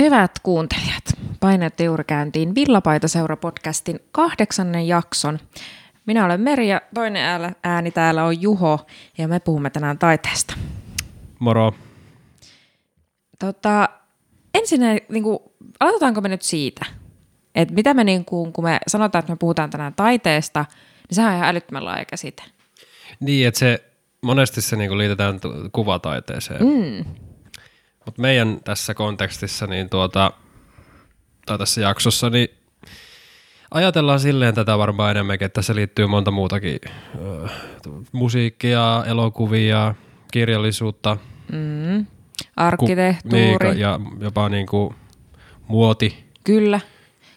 Hyvät kuuntelijat, painette juuri käyntiin Villapaitaseura-podcastin kahdeksannen jakson. Minä olen Meri ja toinen ääni- täällä on Juho ja me puhumme tänään taiteesta. Moro. Tota, ensin niin kuin, aloitetaanko me nyt siitä, että mitä me niin kuin, kun me sanotaan, että me puhutaan tänään taiteesta, niin sehän on ihan älyttömän laaja käsite. Niin, että se monesti se niinku liitetään t- kuvataiteeseen. Mm. Mutta meidän tässä kontekstissa, niin tuota, tai tässä jaksossa, niin ajatellaan silleen tätä varmaan enemmänkin, että se liittyy monta muutakin. Ö, musiikkia, elokuvia, kirjallisuutta. Mm. ku- Arkkitehtuuri, niin, ja jopa niinku muoti. kyllä,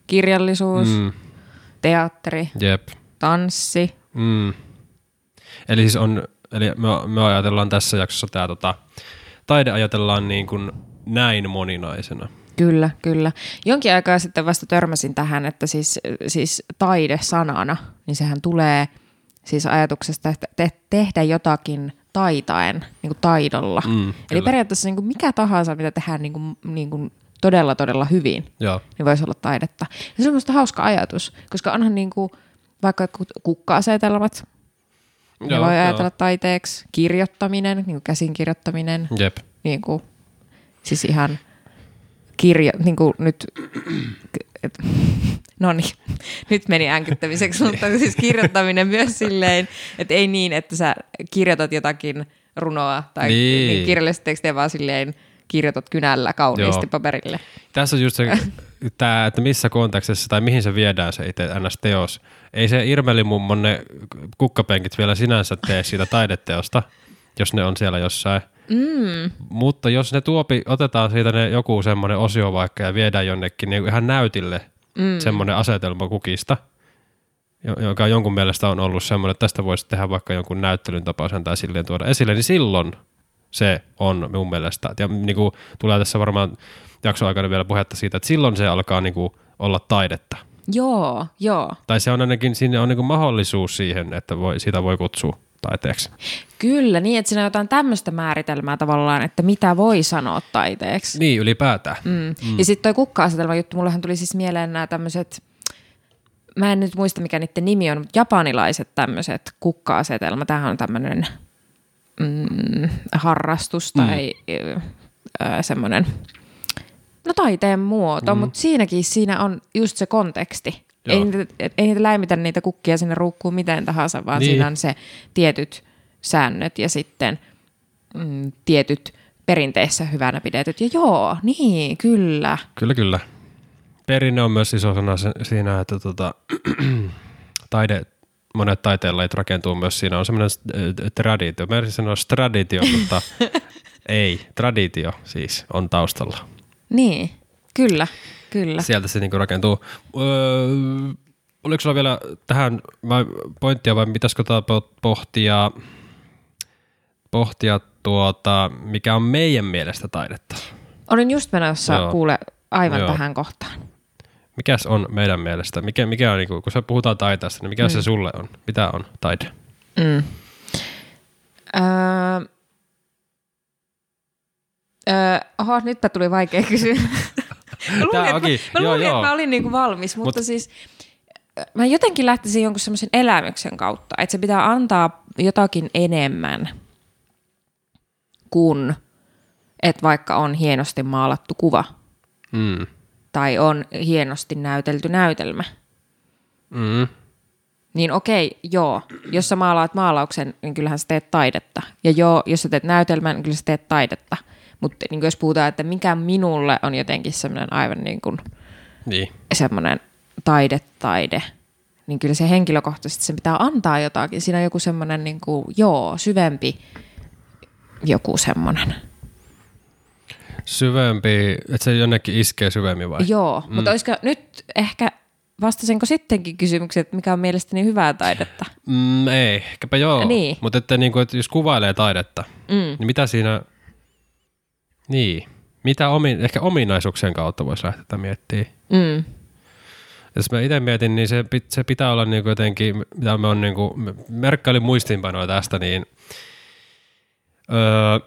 kirjallisuus. Mm, teatteri, jep. tanssi. Mm. Eli siis on, eli me, me ajatellaan tässä jaksossa tämä tota, taide ajatellaan niin kuin näin moninaisena. Kyllä, kyllä. Jonkin aikaa sitten vasta törmäsin tähän, että siis, siis taide sanana, niin sehän tulee siis ajatuksesta, että te, tehdä jotakin taitaen, niin kuin taidolla. Mm, Eli periaatteessa niin kuin mikä tahansa, mitä tehdään niin kuin, niin kuin todella, todella hyvin, Joo, niin voisi olla taidetta. Ja se on minusta hauska ajatus, koska onhan niin kuin, vaikka kukka-asetelmat, ne voi ajatella taiteeksi, kirjoittaminen, niin kuin käsinkirjoittaminen, Jep. niin kuin, siis ihan kirjo, niin kuin nyt, et, no niin, nyt meni änkyttämiseksi, mutta siis kirjoittaminen myös silleen, että ei niin, että sä kirjoitat jotakin runoa tai Niin. niin. kirjallista tekstiä, vaan silleen kirjoitat kynällä kauniisti Joo. paperille. Tässä on just se, tää, että missä kontekstissa tai mihin se viedään se itse NS-teos. Ei se Irmeli-mummon ne kukkapenkit vielä sinänsä tee siitä taideteosta, jos ne on siellä jossain. Mm. Mutta jos ne tuopi, otetaan siitä ne joku semmoinen osio vaikka ja viedään jonnekin niin ihan näytille mm. semmoinen asetelma kukista, jo- joka jonkun mielestä on ollut semmoinen, että tästä voisi tehdä vaikka jonkun näyttelyn tapaisen tai silleen tuoda esille, niin silloin se on mun mielestä. Ja niin kuin tulee tässä varmaan jakson aikana vielä puhetta siitä, että silloin se alkaa niin kuin olla taidetta. Joo, joo. Tai se on ainakin, siinä on niin mahdollisuus siihen, että voi, sitä voi kutsua taiteeksi. Kyllä, niin että siinä on jotain tämmöistä määritelmää tavallaan, että mitä voi sanoa taiteeksi. Niin, ylipäätään. Mm. Mm. Ja sitten toi kukka-asetelma juttu, mullehan tuli siis mieleen nämä tämmöiset, mä en nyt muista mikä niiden nimi on, mutta japanilaiset tämmöiset kukka-asetelma, tämähän on tämmöinen mm, harrastus tai mm. semmoinen, no taiteen muoto, mm. mutta siinäkin siinä on just se konteksti. Ei niitä, ei niitä läimitä niitä kukkia sinne ruukkuun miten tahansa, vaan Niin. siinä on se tietyt säännöt ja sitten mm, tietyt perinteissä hyvänä pidetyt. Ja joo, niin, kyllä. Kyllä, kyllä. Perinne on myös iso sana siinä, että tota, taide, monet taiteenlajit rakentuu myös siinä. On semmoinen äh, traditio. Mä yritin sanoa traditio, mutta ei. Traditio siis on taustalla. Niin, kyllä, kyllä. Sieltä se niinku rakentuu. Öö, oliko sulla vielä tähän vai pointtia vai pitäisikö po- pohtia, pohtia tuota, mikä on meidän mielestä taidetta? Olin just menossa Joo. kuule aivan Joo. tähän kohtaan. Mikäs on meidän mielestä? Mikä, mikä on, niinku, kun se puhutaan taiteesta, niin mikä mm. se sulle on? Mitä on taide? Mm. Öö, öö, oho, nytpä tuli vaikea kysymys. mä luulin, että, onkin- mä, mä, joo, luulin, joo. että mä olin niinku valmis, mutta Mut- siis mä jotenkin lähtisin jonkun semmoisen elämyksen kautta, että se pitää antaa jotakin enemmän kuin, että vaikka on hienosti maalattu kuva Mm. tai on hienosti näytelty näytelmä. Mm. Niin okei, joo. Jos sä maalaat maalauksen, niin kyllähän sä teet taidetta. Ja joo, jos sä teet näytelmän, niin kyllä sä teet taidetta. Mutta niin jos puhutaan, että mikä minulle on jotenkin semmoinen aivan niin kuin Niin. semmoinen taidetaide, niin kyllä se henkilökohtaisesti se pitää antaa jotakin. Siinä on joku semmoinen, niin kuin, joo, syvempi joku semmoinen. Syvempi, että se jonnekin iskee syvemmin vai? Joo, mm. mutta olisiko nyt ehkä, vastasinko sittenkin kysymykseen, että mikä on mielestäni hyvää taidetta? Mm, ei, ehkäpä joo. Niin. Mutta että, niinku, että jos kuvailee taidetta, Mm. niin mitä siinä, niin, mitä omi, ehkä ominaisuuksien kautta voisi lähteä tätä miettimään. Mm. Jos mä itse mietin, niin se, pit- se pitää olla niinku jotenkin, mitä mä oon niinku, merkkailin muistiinpanoja tästä, niin öö,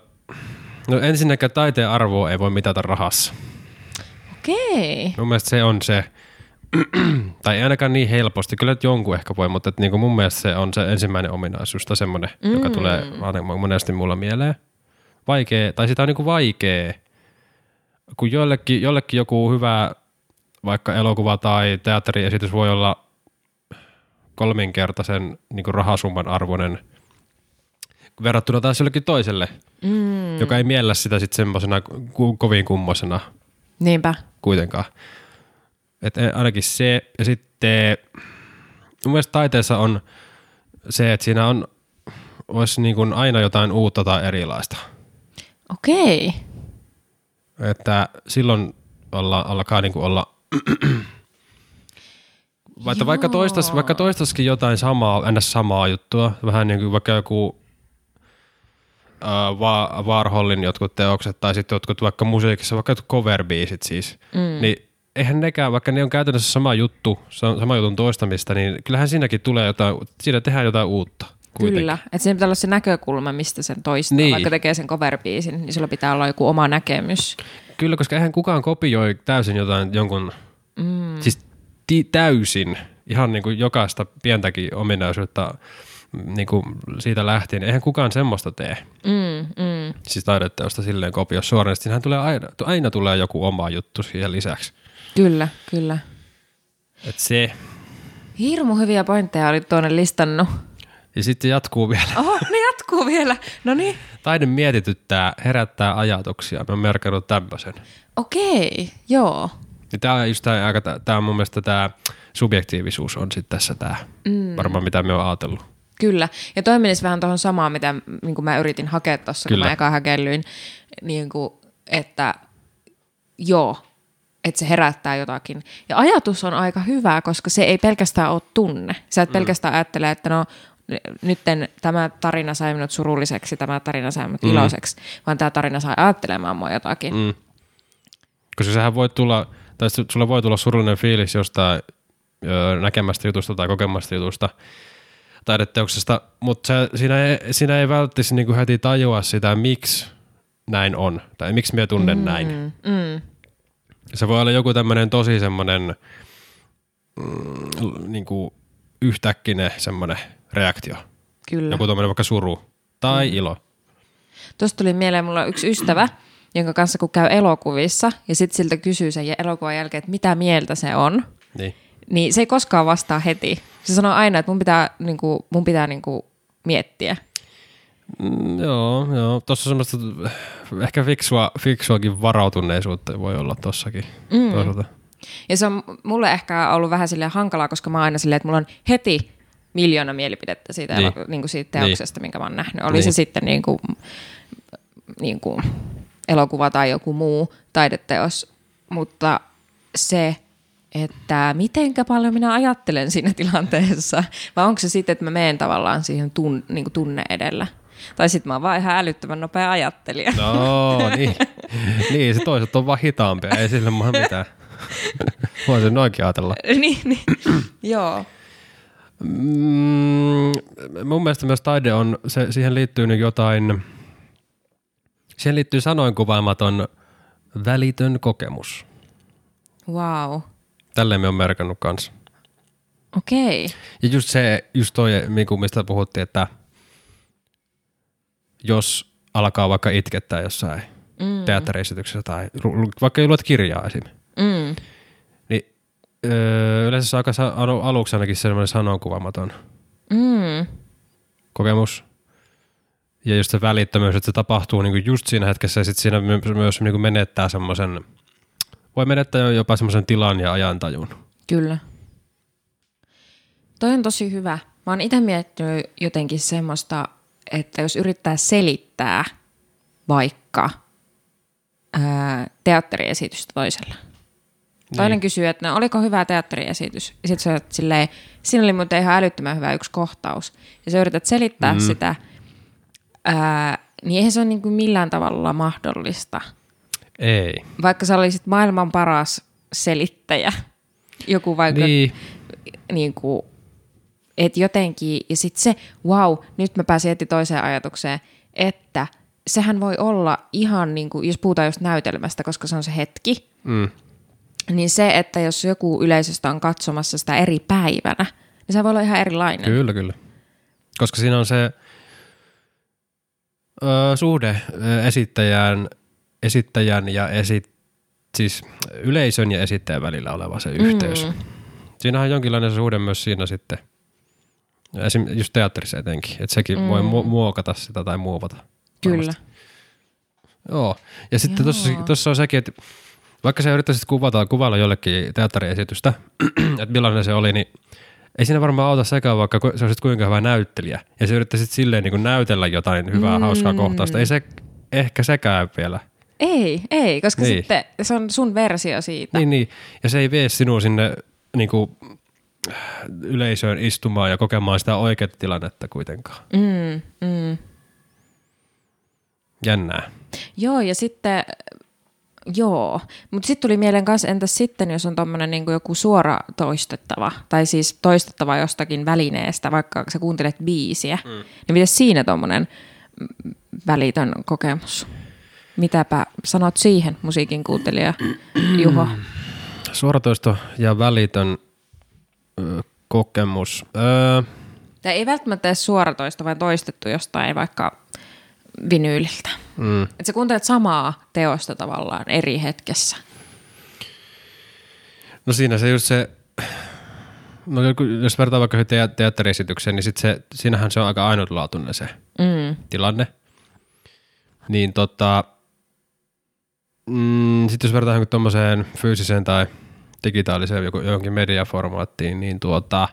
no ensinnäkään taiteen arvoa ei voi mitata rahassa. Okei. Mun mielestä se on se, tai ei ainakaan niin helposti, kyllä jonkun ehkä voi, mutta että niin kuin mun mielestä se on se ensimmäinen ominaisuus tai semmoinen, mm. joka tulee monesti mulla mieleen. Vaikea, tai sitä on niin kuin vaikea, kun jollekin, jollekin joku hyvä vaikka elokuva tai teatteriesitys voi olla kolminkertaisen niin kuin rahasumman arvoinen verrattuna taas jollekin toiselle, mm. joka ei miellä sitä sitten semmoisena ko- kovin kummosena Niinpä. kuitenkaan. Et eh, ainakin se, ja sitten mun mielestä taiteessa on se, että siinä on, olisi niin kuin aina jotain uutta tai erilaista. Okei. Että silloin olla, alkaa niin kuin olla, vaikka, vaikka, toistas, vaikka toistaskin jotain samaa, ns. samaa juttua, vähän niin kuin vaikka joku Va- Warholin jotkut teokset tai sitten jotkut vaikka musiikissa, vaikka jotkut cover-biisit siis, mm. niin eihän nekään, vaikka ne on käytännössä sama juttu, sa- sama jutun toistamista, niin kyllähän siinäkin tulee jotain, siinä tehdään jotain uutta. Kuitenkin. Kyllä. Että siinä pitää olla se näkökulma, mistä sen toistaa. Niin. Vaikka tekee sen cover-biisin, niin sillä pitää olla joku oma näkemys. Kyllä, koska eihän kukaan kopioi täysin jotain jonkun, mm. siis ti- täysin, ihan niin kuin jokaista pientäkin ominaisuutta niin kuin siitä lähtien. Eihän kukaan semmoista tee. Mm, mm. Siis taideteosta silleen kopio suoraan. niin Siinähän tulee aina, aina tulee joku oma juttu siihen lisäksi. Kyllä, kyllä. Et se. Hirmu hyviä pointteja olit tuonne listannut. Ja sitten jatkuu vielä. Oho, ne jatkuu vielä. No niin. Taide mietityttää, herättää ajatuksia. Mä oon merkannut tämmöisen. Okei, joo. Ja tää on just tää, aika, tää on mun mielestä tämä subjektiivisuus on sitten tässä tämä, mm. varmaan mitä me on ajatellut. Kyllä. Ja toi menisi vähän tuohon samaan, mitä niin kuin mä yritin hakea tuossa, kun mä eka hakellyin, niin kuin, että joo, että se herättää jotakin. Ja ajatus on aika hyvä, koska se ei pelkästään ole tunne. Sä et pelkästään ajattele, että no nytten tämä tarina sai minut surulliseksi, tämä tarina sai minut Mm. iloiseksi, vaan tämä tarina sai ajattelemaan mua jotakin. Mm. Koska sehän voi tulla, tai su- sulle voi tulla surullinen fiilis jostain ö, näkemästä jutusta tai kokemasta jutusta, taideteoksesta, mutta se, siinä, ei, siinä ei välttämättä niinku heti tajua sitä, miksi näin on, tai miksi minä tunnen mm. näin. Mm. Se voi olla joku tämmöinen tosi semmoinen mm, niinku yhtäkkinen semmoinen reaktio. Kyllä. Joku tämmöinen vaikka suru tai mm. ilo. Tuosta tuli mieleen, mulla on yksi ystävä, jonka kanssa kun käy elokuvissa ja sitten siltä kysyy sen elokuvan jälkeen, että mitä mieltä se on, Niin. niin se ei koskaan vastaa heti. Se sanoo aina, että mun pitää, niinku, mun pitää niinku, miettiä. Mm, joo, joo. Tuossa semmoista ehkä fiksua, fiksuakin varautuneisuutta voi olla tossakin mm. toisaalta. Ja se on mulle ehkä ollut vähän silleen hankalaa, koska mä oon aina silleen, että mulla on heti miljoona mielipidettä siitä, Niin. niin. niin kuin siitä teoksesta, minkä mä oon nähnyt. Oli Niin. se sitten niin kuin, niin kuin elokuva tai joku muu taideteos, mutta se, että mitenkä paljon minä ajattelen siinä tilanteessa, vai onko se sitten, että mä menen tavallaan siihen tun, niin kuin tunne edellä. Tai sitten mä oon vaan ihan älyttömän nopea ajattelija. No niin. niin, se toiset on vaan hitaampia, ei sille mua mitään. Voin sen noinkin ajatella. niin, niin. Joo. Mm, mun mielestä myös taide on, se, siihen liittyy nyt jotain, siihen liittyy sanoin kuvaamaton välitön kokemus. Wow. Tälleen me on merkannut kanssa. Okei. Ja just se, just toi, mistä puhuttiin, että jos alkaa vaikka itkettää jossain mm. teatteriesityksessä tai vaikka luet kirjaa esim. Mm. Öö, yleensä se on aika alu- aluksi ainakin sellainen sanonkuvaamaton Mm. kokemus. Ja just se välittömyys, että se tapahtuu niinku just siinä hetkessä ja sitten siinä my- myös niinku menettää semmoisen, voi menettää jo jopa semmoisen tilan ja ajantajun. Kyllä. Toi on tosi hyvä. Mä oon itse miettinyt jotenkin semmoista, että jos yrittää selittää vaikka ää, teatteriesitystä toiselle. Toinen Niin. kysyy, että no, oliko hyvä teatteriesitys? Ja sitten sä oot silleen, siinä oli muuten ihan älyttömän hyvä yksi kohtaus. Ja sä yrität selittää mm. sitä, ää, niin eihän se ole niin kuin millään tavalla mahdollista. Ei. Vaikka sä olisit maailman paras selittäjä. Joku vaikka Niin. niin kuin, että jotenkin, ja sitten se, wow, nyt mä pääsin heti toiseen ajatukseen, että sehän voi olla ihan niin kuin, jos puhutaan just näytelmästä, koska se on se hetki, Mm. Niin se, että jos joku yleisöstä on katsomassa sitä eri päivänä, niin se voi olla ihan erilainen. Kyllä, kyllä. Koska siinä on se ö, suhde ö, esittäjän, esittäjän ja esit, siis yleisön ja esittäjän välillä oleva se yhteys. Mm. Siinä on jonkinlainen suhde myös siinä sitten, esim. just teatterissa etenkin, että sekin mm. voi mu- muokata sitä tai muovata. Kyllä. varmasti. Joo, ja sitten tuossa on sekin, että vaikka sä yrittäisit kuvata, kuvailla jollekin teatteriesitystä, että millainen se oli, niin ei siinä varmaan auta sekaan, vaikka sä olisit kuinka hyvä näyttelijä. Ja sä yrittäisit silleen niin kuin näytellä jotain hyvää, mm. hauskaa kohtausta. Ei se ehkä sekään vielä. Ei, ei, koska niin. sitten se on sun versio siitä. Niin, niin. Ja se ei vie sinua sinne niin kuin, yleisöön istumaan ja kokemaan sitä oikeaa tilannetta kuitenkaan. Mm, mm. Jännää. Joo, ja sitten, joo. Mutta sitten tuli mieleen kanssa, entäs sitten, jos on tuommoinen niin joku suora toistettava, tai siis toistettava jostakin välineestä, vaikka sä kuuntelet biisiä, mm. niin miten siinä tuommoinen välitön kokemus? Mitäpä sanot siihen, musiikin kuuntelija Juho? Suoratoisto ja välitön ö, kokemus. Öö, Tai ei välttämättä edes suoratoista, vaan toistettu jostain vaikka vinyyliltä. mm. Että sä kuuntelet samaa teosta tavallaan eri hetkessä. No siinä se just se, no jos vertaa vaikka te- teatteriesitykseen, niin sit se, siinähän se on aika ainutlaatuinen se Mm. tilanne. Niin tota, mm, sitten jos vertaa johonkin tuommoiseen fyysiseen tai digitaaliseen joku, johonkin mediaformaattiin, niin tuota,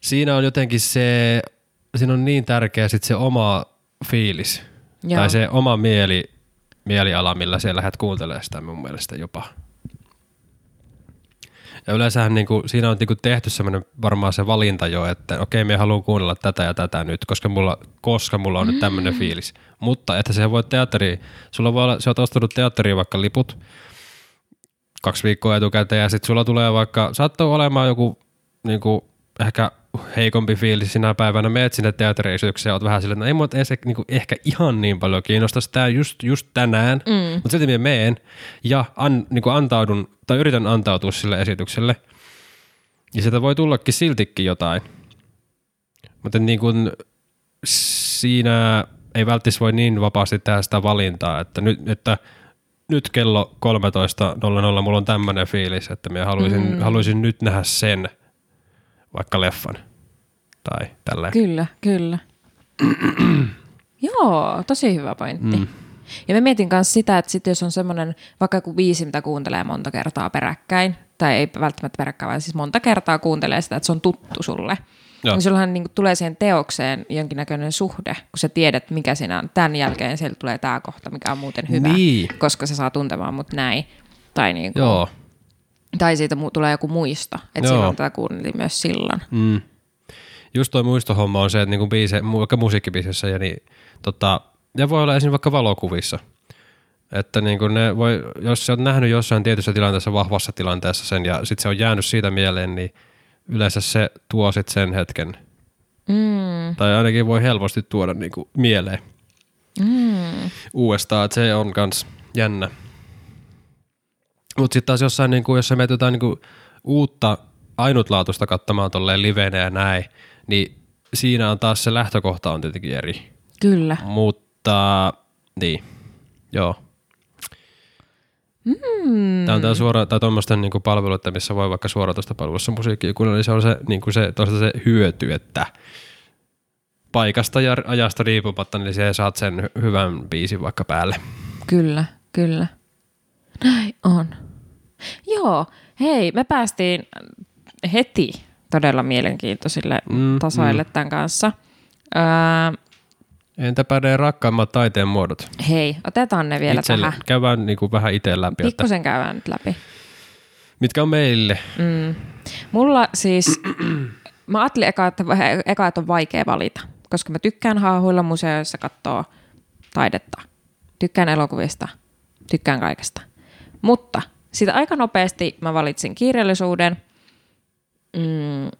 siinä on jotenkin se, siinä on niin tärkeä sit se oma fiilis. Joo. Tai se oma mieli, mieliala, millä sä lähdet kuuntelemaan sitä mun mielestä jopa. Ja yleensähän niinku, siinä on niinku tehty semmoinen varmaan se valinta jo, että okei, me haluan kuunnella tätä ja tätä nyt, koska mulla, koska mulla on nyt tämmöinen fiilis. Mutta että se voi teatteri, sulla voi olla, sä oot ostanut teatteriin vaikka liput kaksi viikkoa etukäteen ja sitten sulla tulee vaikka, sattuu olemaan joku niinku, ehkä heikompi fiilis sinä päivänä, meet sinne teatteriesitykseen ja oot vähän silleen, että no ei mua edes niinku, ehkä ihan niin paljon kiinnostaisi tämä just, just tänään, mm. mutta silti minä meen ja an, niinku antaudun, tai yritän antautua sille esitykselle. Ja sieltä voi tullakin siltikin jotain. Mutta niin kuin siinä ei välttis voi niin vapaasti tehdä sitä valintaa, että nyt, että nyt kello 13.00 mulla on tämmöinen fiilis, että minä haluaisin, mm. haluaisin nyt nähdä sen, vaikka leffan tai tälleen. Kyllä, kyllä. Joo, tosi hyvä pointti. Mm. Ja mä mietin myös sitä, että sit jos on semmoinen vaikka joku biisi, mitä kuuntelee monta kertaa peräkkäin, tai ei välttämättä peräkkäin, vaan siis monta kertaa kuuntelee sitä, että se on tuttu sulle. Joo. Niin sullahan niin tulee siihen teokseen jonkinnäköinen suhde, kun sä tiedät, mikä siinä on. Tämän jälkeen siellä tulee tämä kohta, mikä on muuten hyvä, Niin. koska se saa tuntemaan mut näin. Tai, niin kuin, Joo. Tai siitä mu- tulee joku muisto, että Joo. silloin tätä kuunneltiin myös silloin. Mm. Just toi muistohomma on se, että niinku biise, vaikka musiikkibiisissä ja, niin, tota, ja voi olla esimerkiksi vaikka valokuvissa. Että niinku ne voi, jos sä oot nähnyt jossain tietyssä tilanteessa, vahvassa tilanteessa sen ja sitten se on jäänyt siitä mieleen, niin yleensä se tuo sit sen hetken. Mm. Tai ainakin voi helposti tuoda niinku mieleen Mm. uudestaan, että se on kans jännä. Mutta sitten taas jossain, niinku, jos sä menet jotain niinku, uutta ainutlaatuista katsomaan tolleen livenä ja näin, niin siinä on taas se lähtökohta on tietenkin eri. Kyllä. Mutta niin, joo. Mm. Tämä on tää suora, tai tuommoisten niinku palveluita, missä voi vaikka suoratoista palvelussa musiikkia kuunnella, niin se on se, niinku se, se hyöty, että paikasta ja ajasta riippumatta, niin siellä saat sen hy- hyvän biisin vaikka päälle. Kyllä, kyllä. Näin on. Joo, hei, me päästiin heti todella mielenkiintoisille Mm, mm, tasoille mm. tämän kanssa. Öö, Entäpä ne rakkaimmat taiteen muodot? hei, otetaan ne vielä Itselle, tähän. käydään niinku vähän itse läpi, että Pikkusen käydään nyt läpi. mitkä on meille. Mm. Mulla siis, mä ajattelin eka että, eka, että on vaikea valita, koska mä tykkään haahuilla museoissa katsoa taidetta. Tykkään elokuvista, tykkään kaikesta. Mutta sitä aika nopeasti mä valitsin kirjallisuuden. Mm,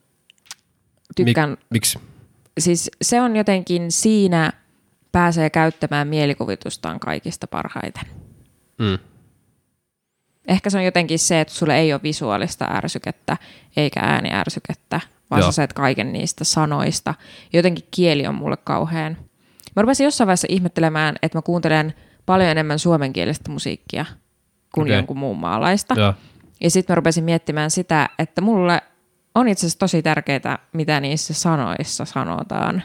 tykkään, Mik, miksi? siis se on jotenkin siinä pääsee käyttämään mielikuvitustaan kaikista parhaiten. Mm. Ehkä se on jotenkin se, että sulle ei ole visuaalista ärsykettä eikä ääniärsykettä, vaan Joo. sä saat kaiken niistä sanoista. Jotenkin kieli on mulle kauhean. Mä rupesin jossain vaiheessa ihmettelemään, että mä kuuntelen paljon enemmän suomenkielistä musiikkia kuin okay. jonkun muun maalaista. Joo. Ja sitten mä rupesin miettimään sitä, että mulle on itse asiassa tosi tärkeää, mitä niissä sanoissa sanotaan.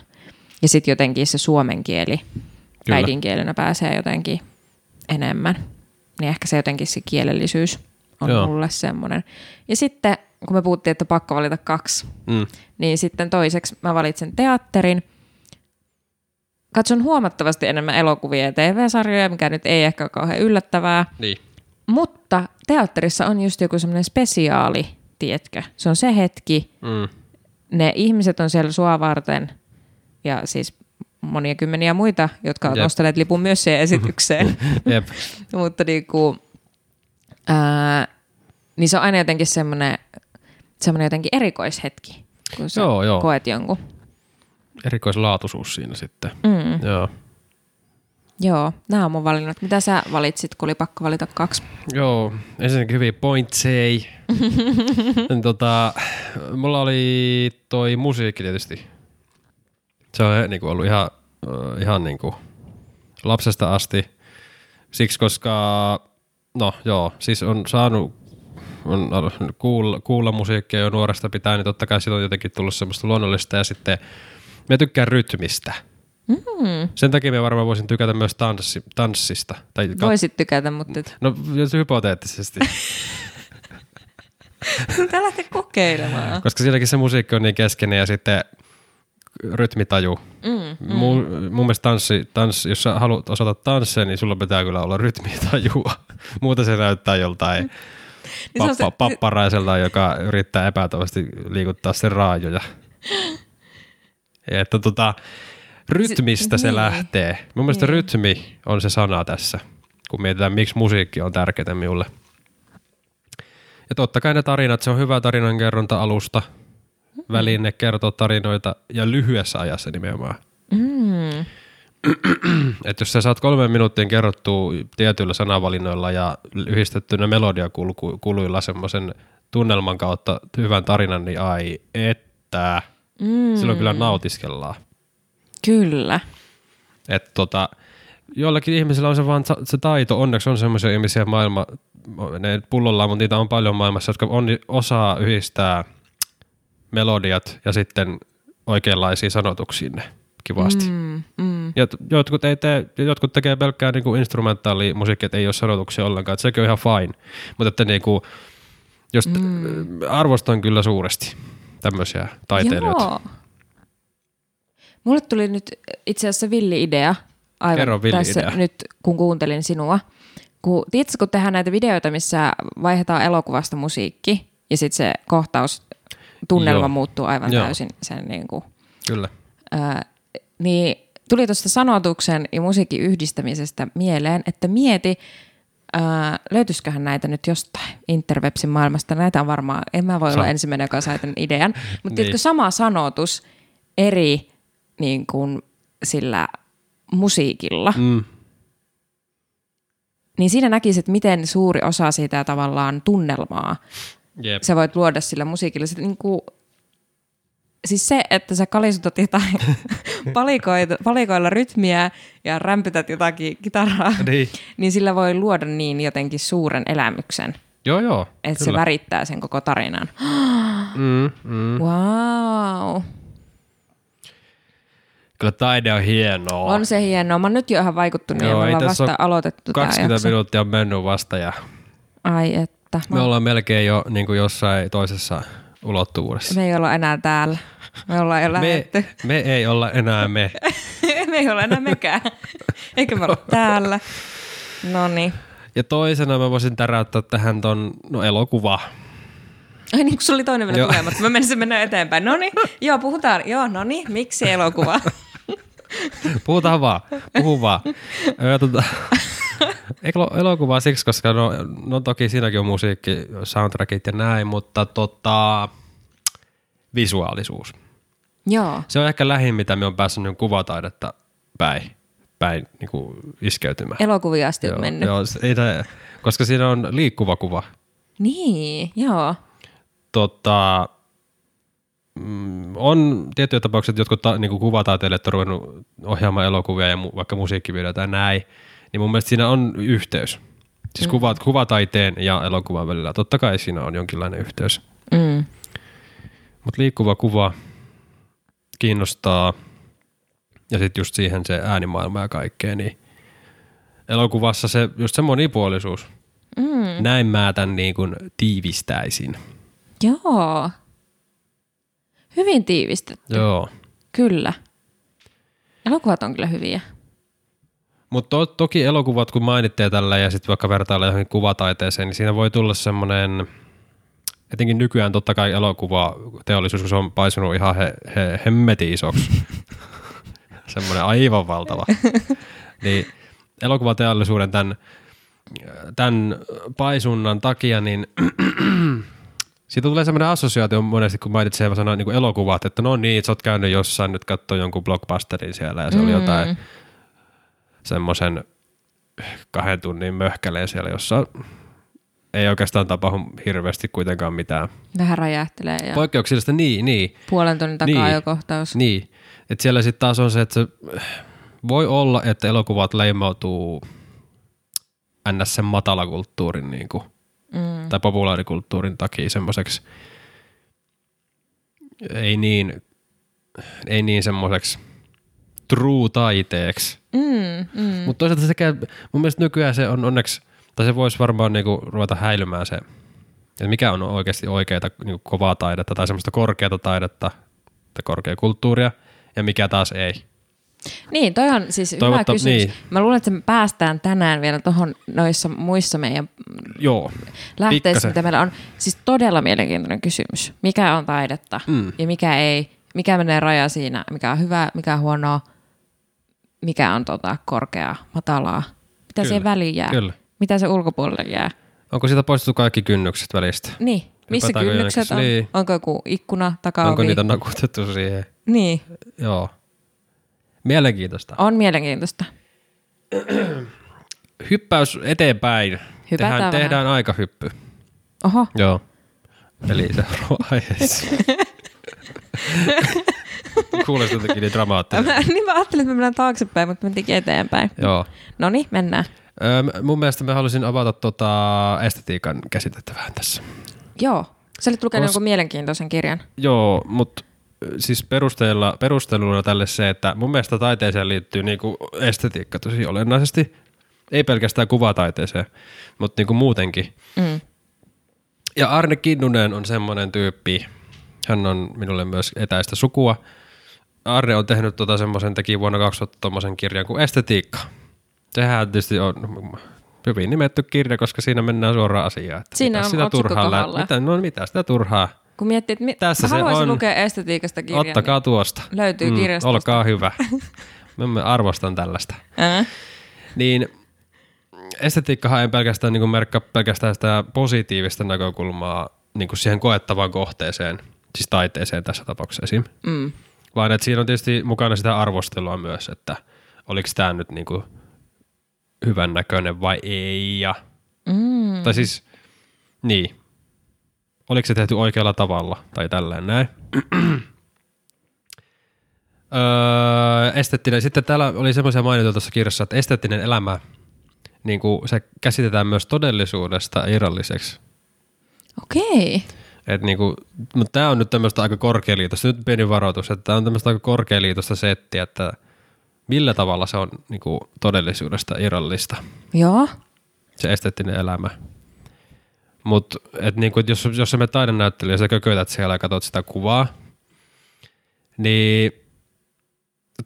Ja sitten jotenkin se suomen kieli Kyllä. äidinkielenä pääsee jotenkin enemmän. Niin ehkä se jotenkin se kielellisyys on Joo. Mulle semmoinen. Ja sitten, kun me puhuttiin, että pakko valita kaksi, Mm. niin sitten toiseksi mä valitsen teatterin. Katson huomattavasti enemmän elokuvia ja TV-sarjoja, mikä nyt ei ehkä ole kauhean yllättävää. Niin. Mutta teatterissa on just joku semmoinen spesiaali, tiedätkö? Se on se hetki, Mm. ne ihmiset on siellä sua varten ja siis monia kymmeniä muita, jotka ovat Jep. ostaneet lipun myös siihen esitykseen. Jep. Mutta niinku, ää, niin se on aina jotenkin semmoinen, semmoinen jotenkin erikoishetki, kun sä Joo, joo. koet jonkun. Erikoislaatuisuus siinä sitten. Mm. Joo. Joo, nämä on mun valinnat. Mitä sä valitsit, kun oli pakko valita kaksi? Joo, ensinnäkin hyviä pointsei. Niin tota, mulla oli toi musiikki tietysti. Se on niinku ollut ihan, äh, ihan niinku lapsesta asti. Siksi, koska, no joo, siis on saanut on kuulla, kuulla musiikkia jo nuoresta pitää, niin totta kai siitä on jotenkin tullut semmoista luonnollista ja sitten mä tykkään rytmistä. Mm. Sen takia mä varmaan voisin tykätä myös tanssi, tanssista. Tai kat- Voisit tykätä, mutta et, No, jos hypoteettisesti. Tää lähtee kokeilemaan. Koska siinäkin se musiikki on niin keskeinen ja sitten rytmitaju. Mm, Mm. Mu, mun mielestä tanssi, tanssi, jos sä haluat osata tanssia, niin sulla pitää kyllä olla rytmitajua. Muuten se näyttää joltain Niin se on pappa, se- papparaiselta, joka yrittää epätoivasti liikuttaa sen raajoja. Ja että tota, rytmistä se niin. lähtee. Mun mielestä Niin. rytmi on se sana tässä, kun mietitään, miksi musiikki on tärkeää minulle. Ja totta kai ne tarinat, se on hyvä tarinankerronta alusta, väline kertoa tarinoita ja lyhyessä ajassa nimenomaan. Mm. Että jos sä saat kolme minuuttia kerrottua tietyillä sanavalinnoilla ja yhdistettynä melodiakuluilla semmoisen tunnelman kautta hyvän tarinan, niin ai että, Mm. silloin kyllä nautiskellaan. Kyllä. Että tota, joillakin ihmisillä on se vaan se taito, onneksi on semmoisia ihmisiä maailma, ne pullollaan, mutta niitä on paljon maailmassa, jotka on, osaa yhdistää melodiat ja sitten oikeanlaisiin sanotuksiin ne kivasti. Mm. Mm. Ja jotkut, ei tee, jotkut tekee pelkkää niinku instrumentaali musiikkia, että ei ole sanotuksia ollenkaan, että sekin on ihan fine. Mutta että niinku, jos mm. arvostan kyllä suuresti tämmöisiä taiteilijoita. Joo. Mulle tuli nyt itse asiassa villi-idea aivan Kerro villi tässä idea. nyt, kun kuuntelin sinua. Kun, tiedätkö, kun tehdään näitä videoita, missä vaihdetaan elokuvasta musiikki ja sitten se kohtaus, tunnelma Joo. muuttuu aivan Joo. täysin sen niin kuin, Kyllä. ää, niin tuli tuosta sanotuksen ja musiikin yhdistämisestä mieleen, että mieti, ää, löytyisiköhän näitä nyt jostain interwebsin maailmasta. Näitä on varmaan, en mä voi Sa- olla ensimmäinen, joka sai tämän idean. Mutta Niin. sama sanotus eri niin kuin, sillä musiikilla, Mm. niin siinä näkisit, että miten suuri osa siitä tavallaan tunnelmaa Jep. sä voit luoda sillä musiikilla. Se, niin kuin, siis se, että sä kalisutat jotain palikoilla rytmiä ja rämpytät jotakin kitaraa, Niin. niin sillä voi luoda niin jotenkin suuren elämyksen, Joo, joo. että se värittää sen koko tarinan. Mm, mm. Wow. Kyllä taide on hienoa. On se hienoa. Mä oon nyt jo ihan vaikuttunut ja Joo, me ei ollaan vasta aloitettu tää 20 jakso. minuuttia on mennyt vasta ja Ai että. me ollaan melkein jo niin kuin jossain toisessa ulottuvuudessa. me ei olla enää täällä. Me ollaan jo Me, me ei olla enää me. me ei olla enää mekään. Eikö me olla täällä? No niin. Ja toisena mä voisin täräyttää tähän ton no, elokuva. Ai niin, kun sulla oli toinen vielä tulematta. Mä menisin mennä eteenpäin. No niin, joo, puhutaan. Joo, no niin, miksi elokuva? Puhutaan vaan, puhu vaan. Öö, tota, elo- elokuva siksi, koska no, no toki siinäkin on musiikki, soundtrackit ja näin, mutta tota, visuaalisuus. joo. Se on ehkä lähin, mitä me on päässyt niin kuvataidetta päin. päin niin kuin iskeytymään. Elokuvia asti on mennyt. Joo, ei koska siinä on liikkuva kuva. Niin, joo. Tota, on tiettyjä tapauksia, että jotkut ta, niin kuin kuvataiteilijat on ruvennut ohjaamaan elokuvia ja mu, vaikka musiikkivideoita ja näin, niin mun mielestä siinä on yhteys. Siis mm. kuvat, kuvataiteen ja elokuvan välillä. Totta kai siinä on jonkinlainen yhteys. Mm. Mutta liikkuva kuva kiinnostaa ja sitten just siihen se äänimaailma ja kaikkea, niin elokuvassa se, just se monipuolisuus. Mm. Näin mä tämän niin kuin tiivistäisin. Joo. Hyvin tiivistetty. Joo. Kyllä. Elokuvat on kyllä hyviä. Mutta to, toki elokuvat, kun mainitte tällä ja sitten vaikka vertailla johonkin kuvataiteeseen, niin siinä voi tulla semmoinen, etenkin nykyään totta kai elokuva teollisuus, kun se on paisunut ihan he, he, hemmetin isoksi. semmoinen aivan valtava. niin elokuvateollisuuden tämän, tämän paisunnan takia, niin siitä tulee semmoinen assosiaatio monesti, kun mainitsee sana niin elokuvat, että no niin, sä oot käynyt jossain nyt katsoa jonkun blockbusterin siellä ja se oli jotain semmoisen kahden tunnin möhkäleen siellä, jossa ei oikeastaan tapahdu hirveästi kuitenkaan mitään. Vähän räjähtelee ja Poikkeuksellista, niin, niin, puolen tunnin takaa Niin. jo kohtaus. niin. Että siellä sitten taas on se, että se voi olla, että elokuvat leimautuu ns. sen matalakulttuurin niin kuin, Mm. tai populaarikulttuurin takia semmoiseksi ei niin, ei niin semmoiseksi true taiteeksi. Mm, mm. Mutta toisaalta se käy, mun mielestä nykyään se on onneksi, tai se voisi varmaan niinku ruveta häilymään se, että mikä on oikeasti oikeaa niinku kovaa taidetta tai semmoista korkeata taidetta tai korkeakulttuuria ja mikä taas ei. Niin, toi on siis hyvä kysymys. niin. Mä luulen, että me päästään tänään vielä tuohon noissa muissa meidän Joo, lähteissä, Pikkasen. mitä meillä on. Siis todella mielenkiintoinen kysymys. Mikä on taidetta Mm. ja mikä ei? Mikä menee raja siinä? Mikä on hyvä, mikä on huonoa? Mikä on tota, korkeaa, matalaa? Mitä Kyllä, siihen väliin jää? kyllä. Mitä se ulkopuolelle jää? Onko siitä poistettu kaikki kynnykset välistä? Niin, missä Hypätäänkö kynnykset on? Niin. Onko joku ikkuna, takaovi? Onko niitä nakutettu siihen? Niin, Joo. Mielenkiintoista. on mielenkiintoista. Hyppäys eteenpäin. Hypätään tehdään, vähän. tehdään aikahyppy. Oho, Joo. Eli seuraava aiheeseen. Kuulosti jotenkin niin dramaattinen. mä, niin mä ajattelin, että me mennään taaksepäin, mutta me mentiin eteenpäin. Joo. No niin, mennään. Öm, mun mielestä mä halusin avata tota estetiikan käsitettä vähän tässä. Joo. Sä olit lukenut Kos- jonkun mielenkiintoisen kirjan. Joo, mutta siis perusteella, perusteluna tälle se, että mun mielestä taiteeseen liittyy niinku estetiikka tosi olennaisesti. Ei pelkästään kuvataiteeseen, mutta niinku muutenkin. Mm. Ja Arne Kinnunen on semmoinen tyyppi, hän on minulle myös etäistä sukua. Arne on tehnyt tota semmoisen, teki vuonna 2000 tommosen kirjan kuin Estetiikka. Sehän tietysti on hyvin nimetty kirja, koska siinä mennään suoraan asiaan. Että Siinä mitä on sitä turhaa lä- mitä, no mitä sitä turhaa? Kun miettii, että mi- Tässä haluaisin on. lukea estetiikasta kirjan. Ottakaa tuosta. Mm, löytyy kirjastosta. Olkaa hyvä. Mä arvostan tällaista. Niin... Ää? Niin estetiikkahan ei pelkästään niin merkkaa pelkästään sitä positiivista näkökulmaa niin kuin siihen koettavaan kohteeseen, siis taiteeseen tässä tapauksessa esim. Mm. Vaan että siinä on tietysti mukana sitä arvostelua myös, että oliko tämä nyt niin kuin hyvän näköinen vai ei. Ja, Mm. Tai siis, niin. Oliko se tehty oikealla tavalla tai tälleen näin. öö, esteettinen. Sitten täällä oli semmoisia mainituja tuossa kirjassa, että esteettinen elämä, niin kuin se käsitetään myös todellisuudesta irralliseksi. Okei. Et niinku, mutta tämä on nyt tämmöistä aika korkealiitosta, nyt pieni varoitus, että tämä on tämmöistä aika korkealiitosta settiä, että millä tavalla se on niinku todellisuudesta irrallista, Joo. se esteettinen elämä. Mutta niinku, jos, jos sä menet taidenäyttelyyn ja sä kökötät siellä ja katsot sitä kuvaa, niin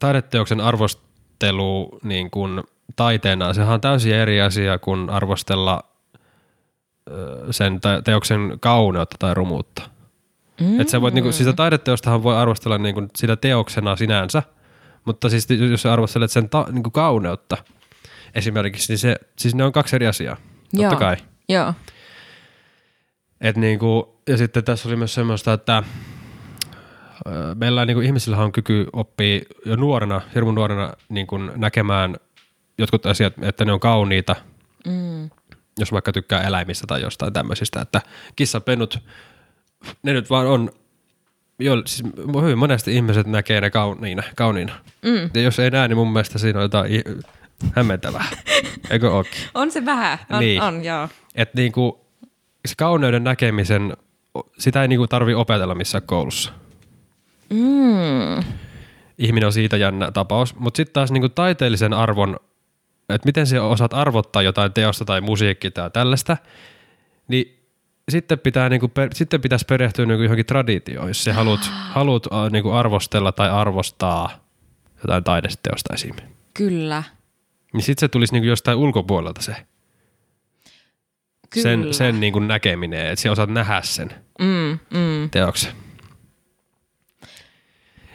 taideteoksen arvostelu niin kun taiteena, sehän on täysin eri asia kuin arvostella sen teoksen kauneutta tai rumuutta. Mm. Et sä voit, niinku, sitä taideteostahan voi arvostella niinku, sitä teoksena sinänsä, mutta siis jos sä arvostelet sen ta- niinku, kauneutta esimerkiksi, niin se, siis ne on kaksi eri asiaa, totta Joo. kai. Joo. Et niinku, ja sitten tässä oli myös semmoista, että ö, meillä niin kuin ihmisillä on kyky oppia jo nuorena, hirmun nuorena niin kuin näkemään jotkut asiat, että ne on kauniita, Mm. jos vaikka tykkää eläimistä tai jostain tämmöisistä, että kissapennut, ne nyt vaan on, jo, siis hyvin monesti ihmiset näkee ne kauniina. kauniina. Mm. Ja jos ei näe, niin mun mielestä siinä on jotain hämmentävää. Eikö ookin? On se vähän, on, Niin. on joo. Että niinku, se kauneuden näkemisen, sitä ei niinku tarvi opetella missään koulussa. Mm. Ihminen on siitä jännä tapaus. Mutta sitten taas niinku taiteellisen arvon, että miten sä osaat arvottaa jotain teosta tai musiikkia tai tällaista, niin sitten, pitää niinku per, sitten pitäisi perehtyä niinku johonkin traditioon, jos sä haluat, haluat äh, niinku arvostella tai arvostaa jotain taidesteosta esim. Kyllä. Niin sitten se tulisi niinku jostain ulkopuolelta se, Kyllä. sen, sen niinku näkeminen, että sä osaat nähdä sen. Mm, mm. teoksen.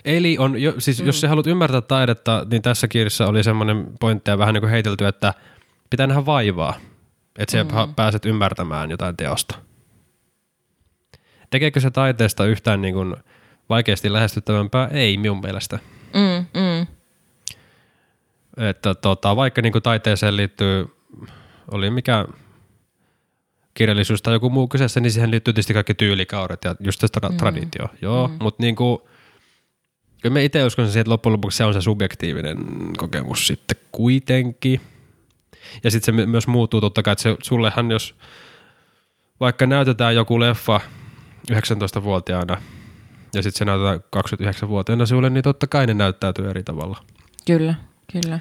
Eli on, jo, siis mm. jos sä haluat ymmärtää taidetta, niin tässä kirjassa oli semmoinen pointti ja vähän niin kuin heitelty, että pitää nähdä vaivaa, että sä mm. pääset ymmärtämään jotain teosta. Tekeekö se taiteesta yhtään niin kuin vaikeasti lähestyttävämpää? Ei minun mielestä. Mm, mm. Että tota, vaikka niin kuin taiteeseen liittyy, oli mikä kirjallisuus tai joku muu kyseessä, niin siihen liittyy tietysti kaikki tyylikaudet ja just se tra- traditio. Joo, mm. mutta niin kuin, kyllä mä itse uskon siihen, että loppujen lopuksi se on se subjektiivinen kokemus sitten kuitenkin. Ja sitten se my- myös muuttuu totta kai, että se, sullehan jos vaikka näytetään joku leffa 19-vuotiaana ja sitten se näytetään 29-vuotiaana sulle, niin totta kai ne näyttäytyy eri tavalla. Kyllä, kyllä.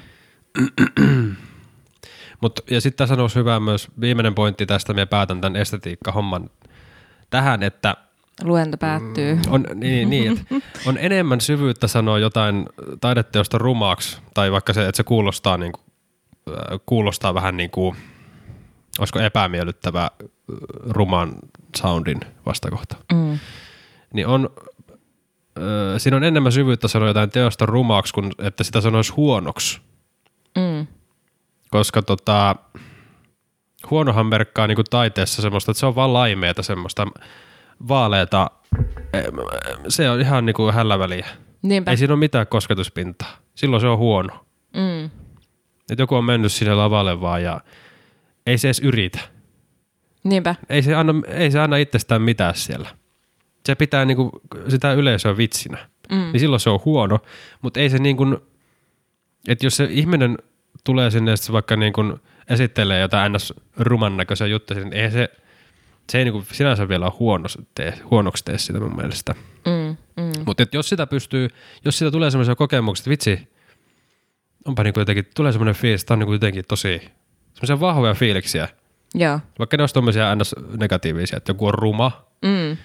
Mut, ja sitten tässä olisi hyvä myös viimeinen pointti tästä, me päätän tämän estetiikka-homman tähän, että Luento päättyy. on, niin, niin, että on enemmän syvyyttä sanoa jotain taideteosta rumaaksi, tai vaikka se, että se kuulostaa, niin kuin, äh, kuulostaa vähän niin kuin, olisiko epämiellyttävä äh, ruman soundin vastakohta. Mm. Niin on, äh, siinä on enemmän syvyyttä sanoa jotain teosta rumaaksi, kuin että sitä sanoisi huonoksi. Mm. Koska tota, huonohan merkkaa niinku taiteessa semmoista, että se on vaan laimeeta semmoista vaaleeta, em, se on ihan niinku hälläväliä. Niinpä. Ei siinä ole mitään kosketuspintaa. Silloin se on huono. Mm. Et joku on mennyt sinne lavalle vaan ja ei se edes yritä. Niinpä. Ei se anna, ei se anna itsestään mitään siellä. Se pitää niinku sitä yleisöä vitsinä. Mm. Niin silloin se on huono, mutta ei se niin kuin, että jos se ihminen tulee sinne ja vaikka niin kuin esittelee jotain ns. ruman näköisiä juttuja, niin ei se, se ei niin kuin sinänsä vielä ole huono, tee, huonoksi tee sitä mun mielestä. Mm. Mm. Mutta jos sitä pystyy, jos sitä tulee semmoisia kokemuksia, että vitsi, onpa niin kuin jotenkin, tulee semmoinen fiilis, että on niin kuin jotenkin tosi, semmoisia vahvoja fiiliksiä, Joo. vaikka ne olisi tommosia ns. negatiivisia, että joku on ruma, Mm.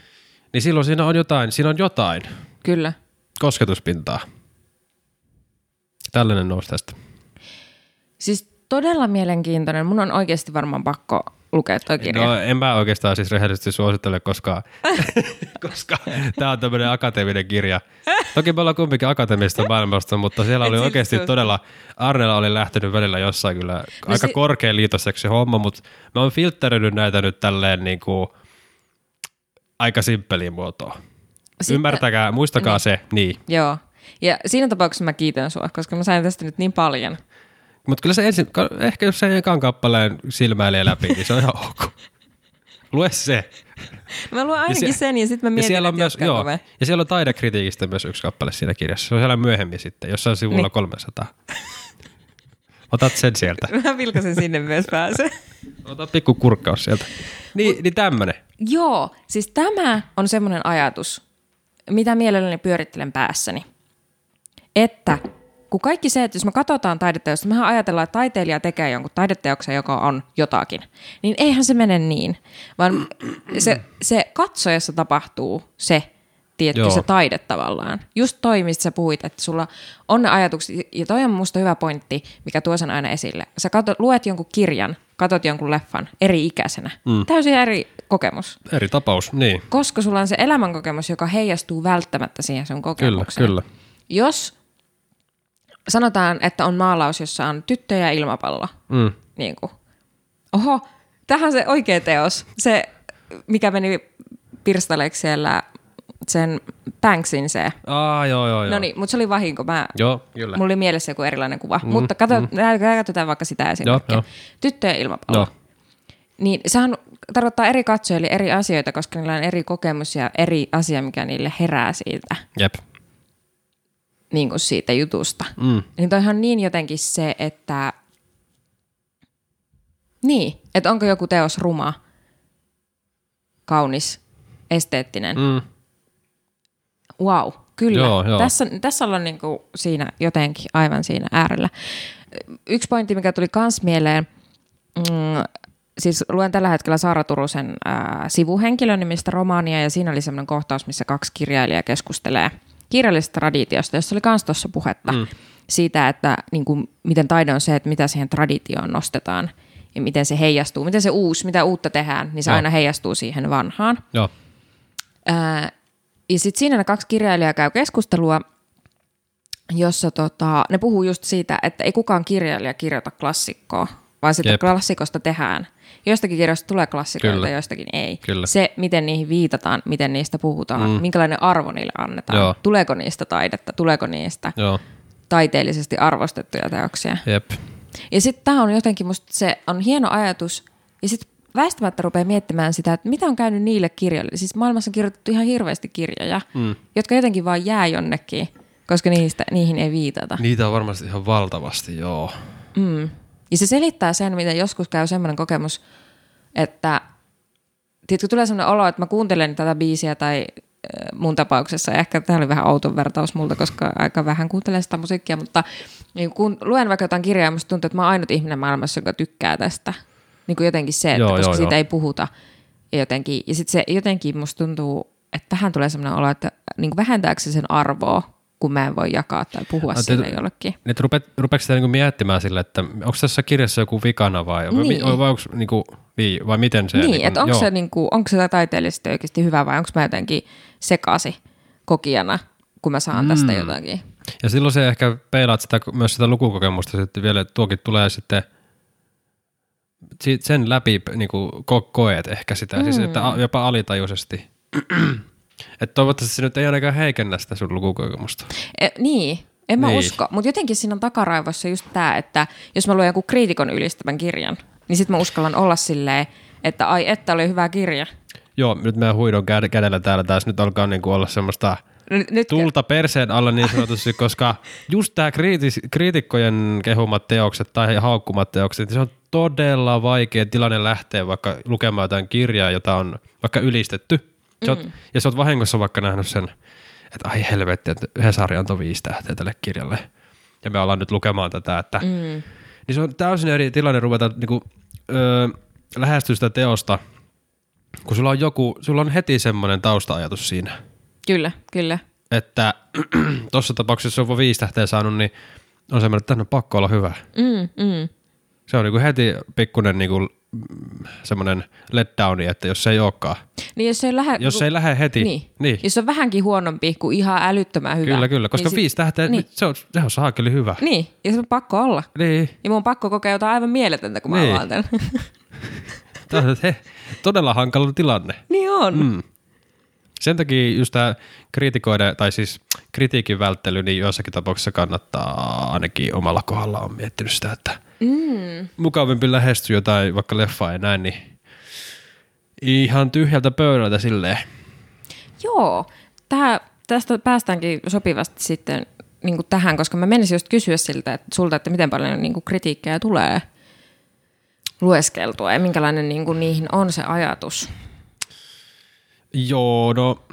niin silloin siinä on jotain, siinä on jotain Kyllä. kosketuspintaa. Tällainen nousi tästä. Siis todella mielenkiintoinen. Mun on oikeasti varmaan pakko lukea toi kirja. No en mä oikeastaan siis rehellisesti suosittele, koska, koska tämä on tämmöinen akateeminen kirja. Toki me ollaan kumpikin akateemista maailmasta, mutta siellä oli Et oikeasti todella, Arnella oli lähtenyt välillä jossain kyllä no aika se- korkean liitoseksi homma, mutta mä oon filtteröinyt näitä nyt tälleen niin kuin aika simppeliin muotoon. Sitten- Ymmärtäkää, muistakaa Niin. se, niin. Joo. Ja siinä tapauksessa mä kiitän sua, koska mä sain tästä nyt niin paljon. Mutta kyllä se ensin, ehkä jos se ekan kappaleen silmäilee läpi, niin se on ihan ok. Lue se. Mä luen ainakin se- sen ja sitten mä Ja mietin, siellä, on myös, joo, mä. ja siellä on taidekritiikistä myös yksi kappale siinä kirjassa. Se on siellä myöhemmin sitten, jossain sivulla Niin. 300. Otat sen sieltä. Mä vilkasen sinne myös pääse. Ota pikku kurkkaus sieltä. Niin, niin tämmönen. Joo, siis tämä on semmoinen ajatus, mitä mielelläni pyörittelen päässäni. Että kun kaikki se, että jos me katsotaan taideteosta, mehän ajatellaan, että taiteilija tekee jonkun taideteoksen, joka on jotakin. Niin eihän se mene niin, vaan se, se katsojassa tapahtuu se, tietty Joo. se taide tavallaan. Just toi, mistä sä puhuit, että sulla on ne ajatukset, ja toi on musta hyvä pointti, mikä tuo sen aina esille. Sä katot, luet jonkun kirjan, katot jonkun leffan eri ikäisenä. Mm. Täysin eri kokemus Eri tapaus, niin. koska sulla on se elämänkokemus, joka heijastuu välttämättä siihen sun Kyllä, kokemukseen. kyllä. Jos sanotaan, että on maalaus, jossa on tyttö ja ilmapallo, Mm. niin kuin, oho, tähän se oikea teos, se mikä meni pirstaleeksi siellä sen Banksin se. Aa, joo, joo, joo. No niin, mutta se oli vahinko. Mä, Joo, kyllä. mulla oli mielessä joku erilainen kuva. Mm, mutta kato, mm. katsotaan vaikka sitä esimerkkiä. joo. Tyttöjen ilmapallo. Joo, Niin sehän tarkoittaa eri katsojille eri asioita, koska niillä on eri kokemus ja eri asia, mikä niille herää siitä, jep. Niin kuin siitä jutusta. Mm. Niin toihan niin jotenkin se, että niin, että onko joku teos ruma, kaunis, esteettinen. Mm. Wow, kyllä. Joo, joo. Tässä, tässä ollaan niin kuin siinä jotenkin aivan siinä äärellä. Yksi pointti, mikä tuli kans mieleen, mm, siis luen tällä hetkellä Saara Turusen ää, sivuhenkilön nimistä romaania, ja siinä oli semmoinen kohtaus, missä kaksi kirjailijaa keskustelee kirjallisesta traditiosta, jossa oli kans tuossa puhetta mm. siitä, että niin kuin, miten taide on se, että mitä siihen traditioon nostetaan, ja miten se heijastuu, miten se uusi, mitä uutta tehdään, niin se Joo. aina heijastuu siihen vanhaan. Joo. Ää, ja sitten siinä ne kaksi kirjailijaa käy keskustelua, jossa tota, ne puhuu just siitä, että ei kukaan kirjailija kirjoita klassikkoa, vaan Jep. klassikosta tehdään. Joistakin kirjoista tulee klassikoita, Kyllä. joistakin ei. Kyllä. Se, miten niihin viitataan, miten niistä puhutaan, mm. minkälainen arvo niille annetaan, Joo. tuleeko niistä taidetta, tuleeko niistä Joo. taiteellisesti arvostettuja teoksia. Jep. Ja sitten tämä on jotenkin, musta se on hieno ajatus. Ja sitten väistämättä rupeaa miettimään sitä, että mitä on käynyt niille kirjoille. Siis maailmassa on kirjoitettu ihan hirveästi kirjoja, mm. jotka jotenkin vaan jää jonnekin, koska niistä, niihin ei viitata. Niitä on varmasti ihan valtavasti, joo. Mm. Ja se selittää sen, miten joskus käy semmoinen kokemus, että tiedätkö, tulee semmoinen olo, että mä kuuntelen tätä biisiä tai äh, mun tapauksessa, ehkä tämä oli vähän outo vertaus multa, koska aika vähän kuuntelen sitä musiikkia, mutta niin kun luen vaikka jotain kirjaa, musta tuntuu, että mä oon ainut ihminen maailmassa, joka tykkää tästä. Niin kuin jotenkin se, että Joo, koska joo, siitä joo. ei puhuta. Ja, jotenkin, ja sitten se jotenkin musta tuntuu, että tähän tulee semmoinen olo, että niin kuin vähentääkö se sen arvoa, kun mä en voi jakaa tai puhua te- sille jollekin. Nyt rupeat, rupeatko sitä niinku miettimään sille, että onko tässä kirjassa joku vikana vai, Niin. vai, vai, onko, niinku, vai miten se? Niin, niinku, että onko se, niinku, onko se taiteellisesti oikeasti hyvä vai onko mä jotenkin sekasi kokijana, kun mä saan tästä jotakin. Ja silloin se ehkä peilaat sitä, myös sitä lukukokemusta sitten vielä, että tuokin tulee sitten sen läpi niin kuin ko- koet ehkä sitä, mm. siis että a- jopa alitajuisesti. Että toivottavasti se nyt ei ainakaan heikennä sitä sun lukukokemusta. E, niin, en mä Niin. usko. Mutta jotenkin siinä on takaraivossa just tämä, että jos mä luen joku kriitikon ylistävän kirjan, niin sitten mä uskallan olla silleen, että ai että oli hyvä kirja. Joo, nyt meidän huidon käd- kädellä täällä taas nyt alkaa niin kuin olla semmoista nyt tulta perseen alla niin sanotusti, koska just tämä kriitis, kriitikkojen kehumat teokset tai haukkumat teokset, niin se on todella vaikea tilanne lähteä vaikka lukemaan jotain kirjaa, jota on vaikka ylistetty. Se oot, ja sä oot vahingossa vaikka nähnyt sen, että ai helvetti, että Hesari antoi viisi tähteä tälle kirjalle. Ja me ollaan nyt lukemaan tätä, että mm. niin se on täysin eri tilanne ruveta niinku, öö, lähestyä sitä teosta, kun sulla on joku, sulla on heti semmoinen tausta-ajatus siinä Kyllä, kyllä. että tuossa tapauksessa, jos on viisi tähteä saanut, niin on semmoinen, että tänne on pakko olla hyvä. Mm, mm. Se on niinku heti pikkuinen niinku, semmoinen letdowni, että jos se ei olekaan. Niin jos se ei lähde... Jos se ei lähde heti, niin. niin. Jos se on vähänkin huonompi kuin ihan älyttömän hyvä. Kyllä, kyllä, koska niin viisi tähteä, niin. se, on, se on saakeli hyvä. Niin, ja se on pakko olla. Niin. Ja mun on pakko kokea jotain aivan mieletöntä, kun mä Niin. avaan tämän. Tämä on he, todella hankala tilanne. niin on. Mm. Sen takia just tämä kriitikoiden, tai siis kritiikin välttely, niin joissakin tapauksissa kannattaa ainakin omalla kohdalla on miettinyt sitä, että mm. mukavampi lähestyä jotain vaikka leffaa ja näin, niin ihan tyhjältä pöydältä silleen. Joo, Tää, tästä päästäänkin sopivasti sitten niin tähän, koska mä menisin just kysyä siltä, että, sulta, että miten paljon niin kritiikkejä tulee lueskeltua ja minkälainen niin niihin on se ajatus. Joo, no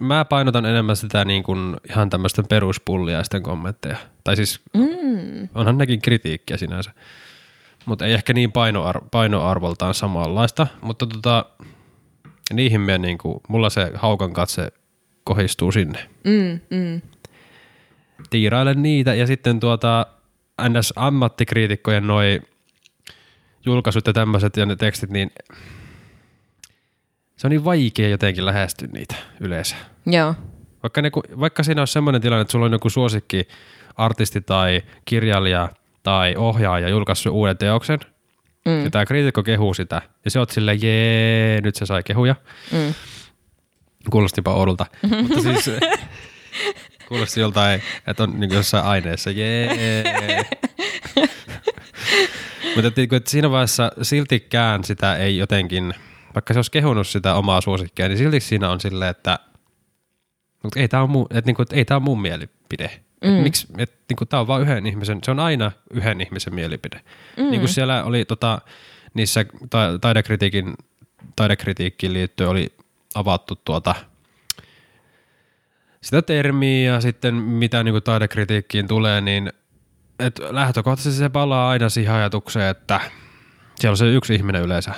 mä painotan enemmän sitä niin kuin ihan tämmöisten peruspulliaisten kommentteja. Tai siis mm. onhan nekin kritiikkiä sinänsä. Mutta ei ehkä niin painoar- painoarvoltaan samanlaista. Mutta tota, niihin me niin kuin, mulla se haukan katse kohistuu sinne. Mm, mm. Tiirailen niitä ja sitten tuota NS-ammattikriitikkojen noi julkaisut ja tämmöiset ja ne tekstit, niin se on niin vaikea jotenkin lähestyä niitä yleensä. Joo, Vaikka, ne, vaikka siinä on semmoinen tilanne, että sulla on joku suosikki artisti tai kirjailija tai ohjaaja julkaissut uuden teoksen, mm. ja tämä kriitikko kehuu sitä, ja se oot silleen, jee, nyt se sai kehuja. Mm. Kuulostipa oudolta. Mutta siis kuulosti joltain, että on niin jossain aineessa. Jee. Mutta että, että siinä vaiheessa siltikään sitä ei jotenkin, vaikka se olisi kehunut sitä omaa suosikkia, niin silti siinä on silleen, että, mutta ei tämä niin että ei tämä on mun mielipide. Mm. Et miksi, että niin kuin, tämä on vain yhden ihmisen, se on aina yhden ihmisen mielipide. Mm. Niin kuin siellä oli tota, niissä ta- taidekritiikin, taidekritiikkiin liittyen oli avattu tuota, sitä termiä ja sitten mitä niin kuin taidekritiikkiin tulee, niin et lähtökohtaisesti se palaa aina siihen ajatukseen, että siellä on se yksi ihminen yleensä.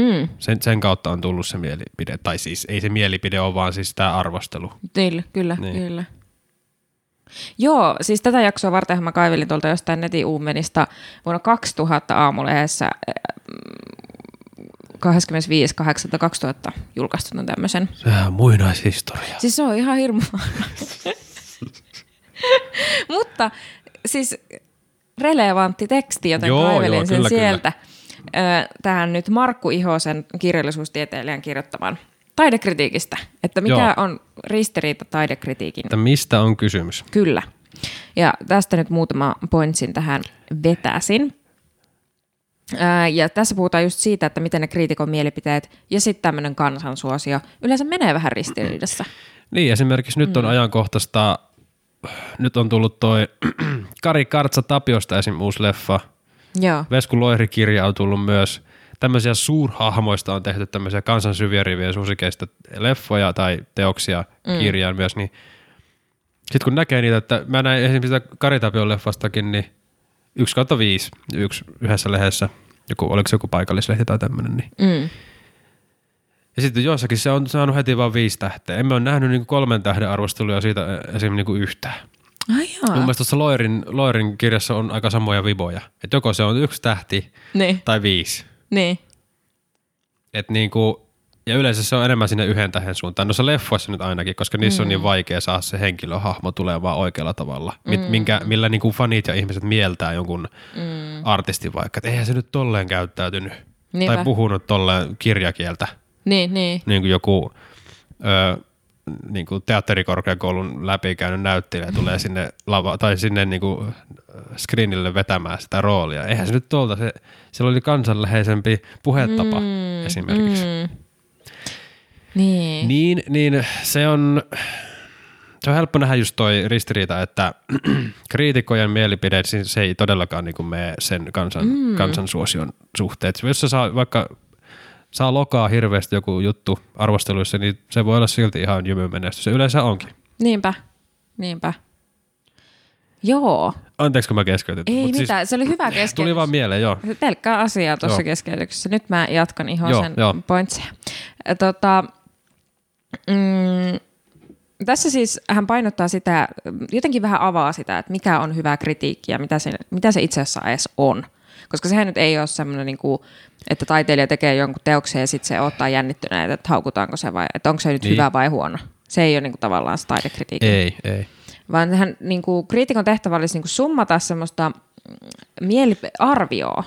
Mm. Sen, sen kautta on tullut se mielipide. Tai siis ei se mielipide ole, vaan siis tämä arvostelu. Kyllä, kyllä, niin. kyllä. Joo, siis tätä jaksoa varten mä kaivelin tuolta jostain netin uumenista vuonna 2000 aamulehdessä 25.8.2000 julkaistuna tämmöisen. Sehän on muinaishistoria. Siis se on ihan hirmu. Mutta siis relevantti teksti, joten Joo, kaivelin joo, sen kyllä, sieltä. Ö, Tähän nyt Markku Ihosen kirjallisuustieteilijän kirjoittaman taidekritiikistä, että mikä Joo. on ristiriita taidekritiikin Että mistä on kysymys? Kyllä. Ja tästä nyt muutama pointsin tähän vetäsin. Ja tässä puhutaan just siitä, että miten ne kriitikon mielipiteet ja sitten tämmöinen kansansuosio yleensä menee vähän ristiriidassa. Niin, esimerkiksi nyt on ajankohtaista, nyt on tullut toi Kari Kartsa Tapiosta esim. uusi leffa. Joo. Vesku Loihri-kirja on tullut myös. Tämmöisiä suurhahmoista on tehty tämmöisiä kansan syviä rivien susikeista leffoja tai teoksia mm. kirjaan myös, niin sitten kun näkee niitä, että mä näin esimerkiksi sitä Kari Tapion leffastakin, niin yksi kautta viisi yksi, yhdessä lehdessä, joku, oliko se joku paikallislehti tai tämmöinen, niin Mm. ja sitten jossakin se on saanut heti vaan viisi tähteä. Emme ole nähnyt niinku kolmen tähden arvosteluja siitä esimerkiksi niinku yhtään. Ai Mun mielestä tuossa Loirin, Loirin kirjassa on aika samoja viboja. Että joko se on yksi tähti Niin, tai viisi. niin. Et niinku, ja yleensä se on enemmän sinne yhden tähden suuntaan. Noissa leffoissa nyt ainakin, koska niissä mm. on niin vaikea saada se henkilöhahmo tulemaan oikealla tavalla. Mm. Minkä, millä niinku fanit ja ihmiset mieltää jonkun mm. artistin vaikka, että eihän se nyt tolleen käyttäytynyt. Niinpä. Tai puhunut tolleen kirjakieltä. Niin, niin. niin kuin joku ö, niin kuin teatterikorkeakoulun läpikäynyt näyttelijä tulee sinne, lava, tai sinne niin kuin screenille vetämään sitä roolia. Eihän se nyt tuolta, se, siellä oli kansanläheisempi puhetapa mm, esimerkiksi. Mm. Niin. Niin, niin se on, se on helppo nähdä just toi ristiriita, että kriitikkojen mielipide, se ei todellakaan niin kuin mene sen kansan, mm. kansansuosion suhteet. Jos se saa vaikka saa lokaa hirveästi joku juttu arvosteluissa, niin se voi olla silti ihan jymyn menestys. Se yleensä onkin. Niinpä, niinpä. Joo, Anteeksi, kun mä keskeytin. ei Mut mitään. Se oli hyvä keskeytys. Tuli vaan mieleen, joo. Pelkkää asiaa tuossa Joo. keskeytyksessä. Nyt mä jatkan ihan Joo, sen joo. pointseja. Ja Tota, mm, tässä siis hän painottaa sitä, jotenkin vähän avaa sitä, että mikä on hyvä kritiikki ja mitä se, mitä se itse asiassa edes on. Koska sehän nyt ei ole semmoinen, niin kuin, että taiteilija tekee jonkun teoksen ja sitten se ottaa jännittyneitä, että haukutaanko se vai, että onko se nyt Niin. hyvä vai huono. Se ei ole niin kuin, tavallaan se taidekritiikki Ei, ei. vaan hän, niin kuin, kriitikon tehtävä olisi niin kuin summata semmoista mm, mielipi- arvioa,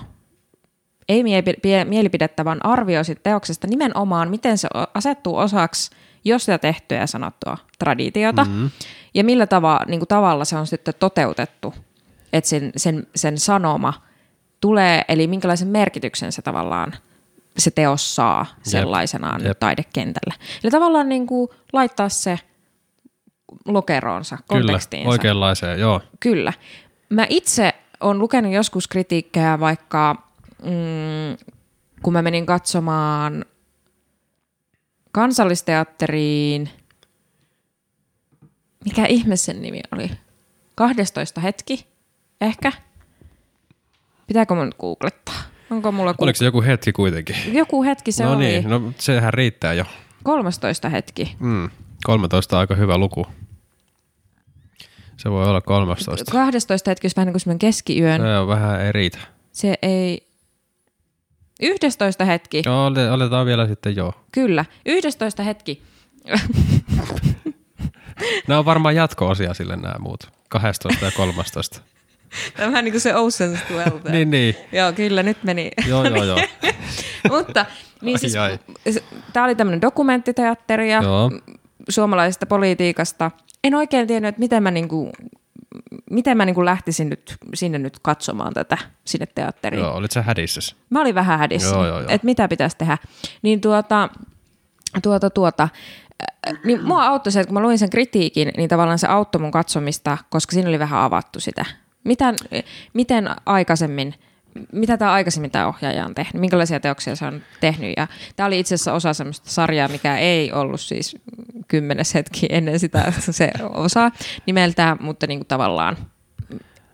ei mielipi- mielipidettä, vaan arvio teoksesta nimenomaan, miten se asettuu osaksi jo sitä tehtyä ja sanottua traditiota, mm-hmm. ja millä tava, niin kuin tavalla se on sitten toteutettu, että sen, sen, sen sanoma tulee, eli minkälaisen merkityksen se tavallaan se teos saa sellaisenaan Jep. taidekentällä. Eli tavallaan niin kuin laittaa se lokeroonsa, Kyllä, kontekstiinsa. oikeanlaiseen, joo. Kyllä. Mä itse olen lukenut joskus kritiikkejä vaikka, mm, kun mä menin katsomaan kansallisteatteriin, mikä ihme sen nimi oli? 12 hetki, ehkä? Pitääkö mun nyt googlettaa? Onko mulla Oliko se joku hetki kuitenkin? Joku hetki se no oli. niin, no sehän riittää jo. 13 hetki. Mm. 13 on aika hyvä luku. Se voi olla 13. 12 hetki, jos vähän niin kuin semmoinen keskiyön. Se on vähän ei riitä. Se ei... 11 hetki. Joo, ole- aletaan vielä sitten joo. Kyllä, 11 hetki. Nämä on varmaan jatko-osia sille nämä muut. 12 ja 13. Tämä on vähän niin kuin se Ocean's 12. niin, niin. Joo, kyllä, nyt meni. Joo, joo, joo. Mutta niin siis, ai. tämä oli tämmöinen dokumenttiteatteri ja Joo. suomalaisesta politiikasta. En oikein tiennyt, että miten mä, niinku, miten mä niinku lähtisin nyt sinne nyt katsomaan tätä sinne teatteriin. Joo, olit sä hädissäs? Mä olin vähän hädissä, että mitä pitäisi tehdä. Niin tuota, tuota, tuota, äh, niin mua auttoi se, että kun mä luin sen kritiikin, niin tavallaan se auttoi mun katsomista, koska siinä oli vähän avattu sitä. Miten, miten aikaisemmin, mitä tämä aikaisemmin tämä ohjaaja on tehnyt, minkälaisia teoksia se on tehnyt. Ja tämä oli itse asiassa osa semmoista sarjaa, mikä ei ollut siis kymmenes hetki ennen sitä se osa nimeltään, mutta niin kuin tavallaan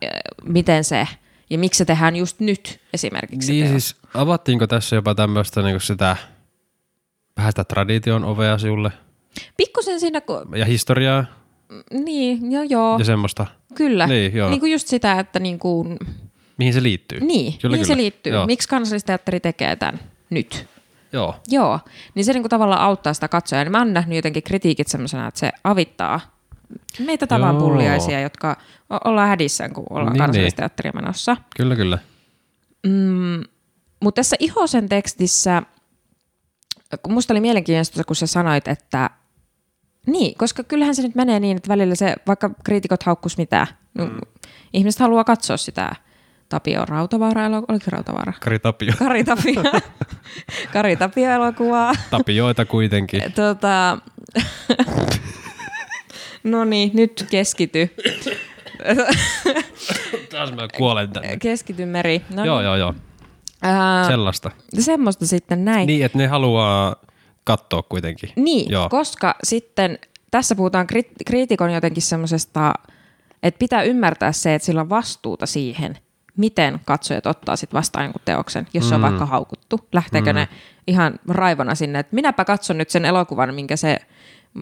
äh, miten se ja miksi se tehdään just nyt esimerkiksi. Niin siis avattiinko tässä jopa tämmöistä niinku sitä, vähän sitä tradition ovea sinulle? Pikkusen siinä, kun, ja historiaa? Niin, joo joo, ja semmoista, kyllä. Niin, joo. niin kuin just sitä, että niin kuin, mihin se liittyy. niin, Kyllä, mihin se kyllä. liittyy, Joo. miksi kansallisteatteri tekee tämän nyt. Joo. Joo, niin se niin kuin tavallaan auttaa sitä katsojaa. Niin mä oon nähnyt jotenkin kritiikit semmoisena, että se avittaa meitä tavan pulliaisia, jotka ollaan hädissään, kun ollaan Niin, niin, kansallisteatteria menossa. Kyllä, kyllä. Mutta tässä Ihosen tekstissä, kun musta oli mielenkiintoista, kun sä sanoit, että niin, koska kyllähän se nyt menee niin, että välillä se, vaikka kriitikot haukkus mitä, mm. ihmiset haluaa katsoa sitä Tapio Rautavaara, oliko Rautavaara? Kari Tapio. Kari Tapio, Kari Tapio elokuvaa. Tapioita kuitenkin. Tota, no niin, nyt keskity. Taas mä kuolen tänne. Keskity Meri. No Joo, niin. joo, joo. Ää, Sellaista. semmoista sitten näin. Niin, että ne haluaa katsoa kuitenkin. Niin, Joo. koska sitten tässä puhutaan kri- kriitikon jotenkin semmoisesta, että pitää ymmärtää se, että sillä on vastuuta siihen, miten katsojat ottaa sitten vastaan jonkun teoksen, jos se on vaikka haukuttu. Lähteekö mm. ne ihan raivona sinne, että minäpä katson nyt sen elokuvan, minkä se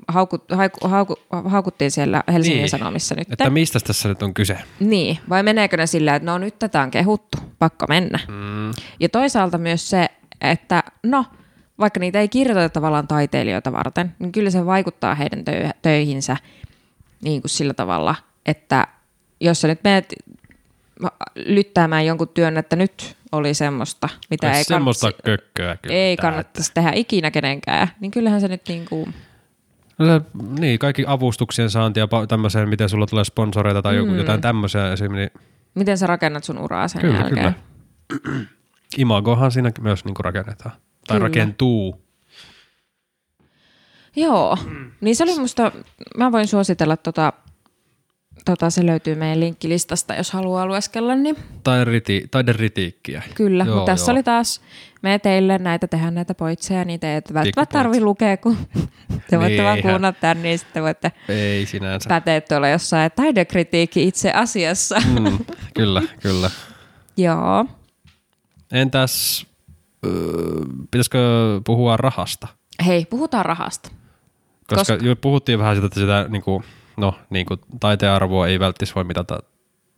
haukut, hauku, hauku, haukuttiin siellä Helsingin Niin. Sanomissa nyt. Että mistä tässä nyt on kyse? Niin, vai meneekö ne sillä, että no nyt tätä on kehuttu, pakko mennä. Mm. Ja toisaalta myös se, että no, vaikka niitä ei kirjoiteta tavallaan taiteilijoita varten, niin kyllä se vaikuttaa heidän tö- töihinsä niin kuin sillä tavalla, että jos sä nyt menet lyttäämään jonkun työn, että nyt oli semmoista, mitä ei, semmoista kannat- kökköä kyllä. ei kannattaisi tehdä ikinä kenenkään, niin kyllähän se nyt niin kuin, No se, niin, kaikki avustuksien saanti ja tämmöiseen, miten sulla tulee sponsoreita tai joku, jotain tämmöisiä esimerkiksi. miten sä rakennat sun uraa sen Kyllä, jälkeen. kyllä. Imagohan siinä myös niin rakennetaan. Tai Kyllä. rakentuu. Joo, niin se oli musta, mä voin suositella tota, tota, se löytyy meidän linkkilistasta, jos haluaa lueskella, niin Tai riti, taideritiikkiä. kyllä. Joo, Mutta tässä joo. oli taas, me teille näitä tehdään näitä poitseja, niitä ei välttämättä Pikkupoitsi. tarvi lukea, kun te voitte Niin, vaan eihän. kuunnella tämän, niin sitten voitte Ei sinänsä. päteä tuolla jossain taidekritiikki itse asiassa. Mm, kyllä, kyllä. Joo. Entäs, öö, pitäisikö puhua rahasta? Hei, puhutaan rahasta. Koska, Koska- jo puhuttiin vähän siitä, että sitä niin kuin, no, niin kuin taiteen arvoa ei välttis voi mitata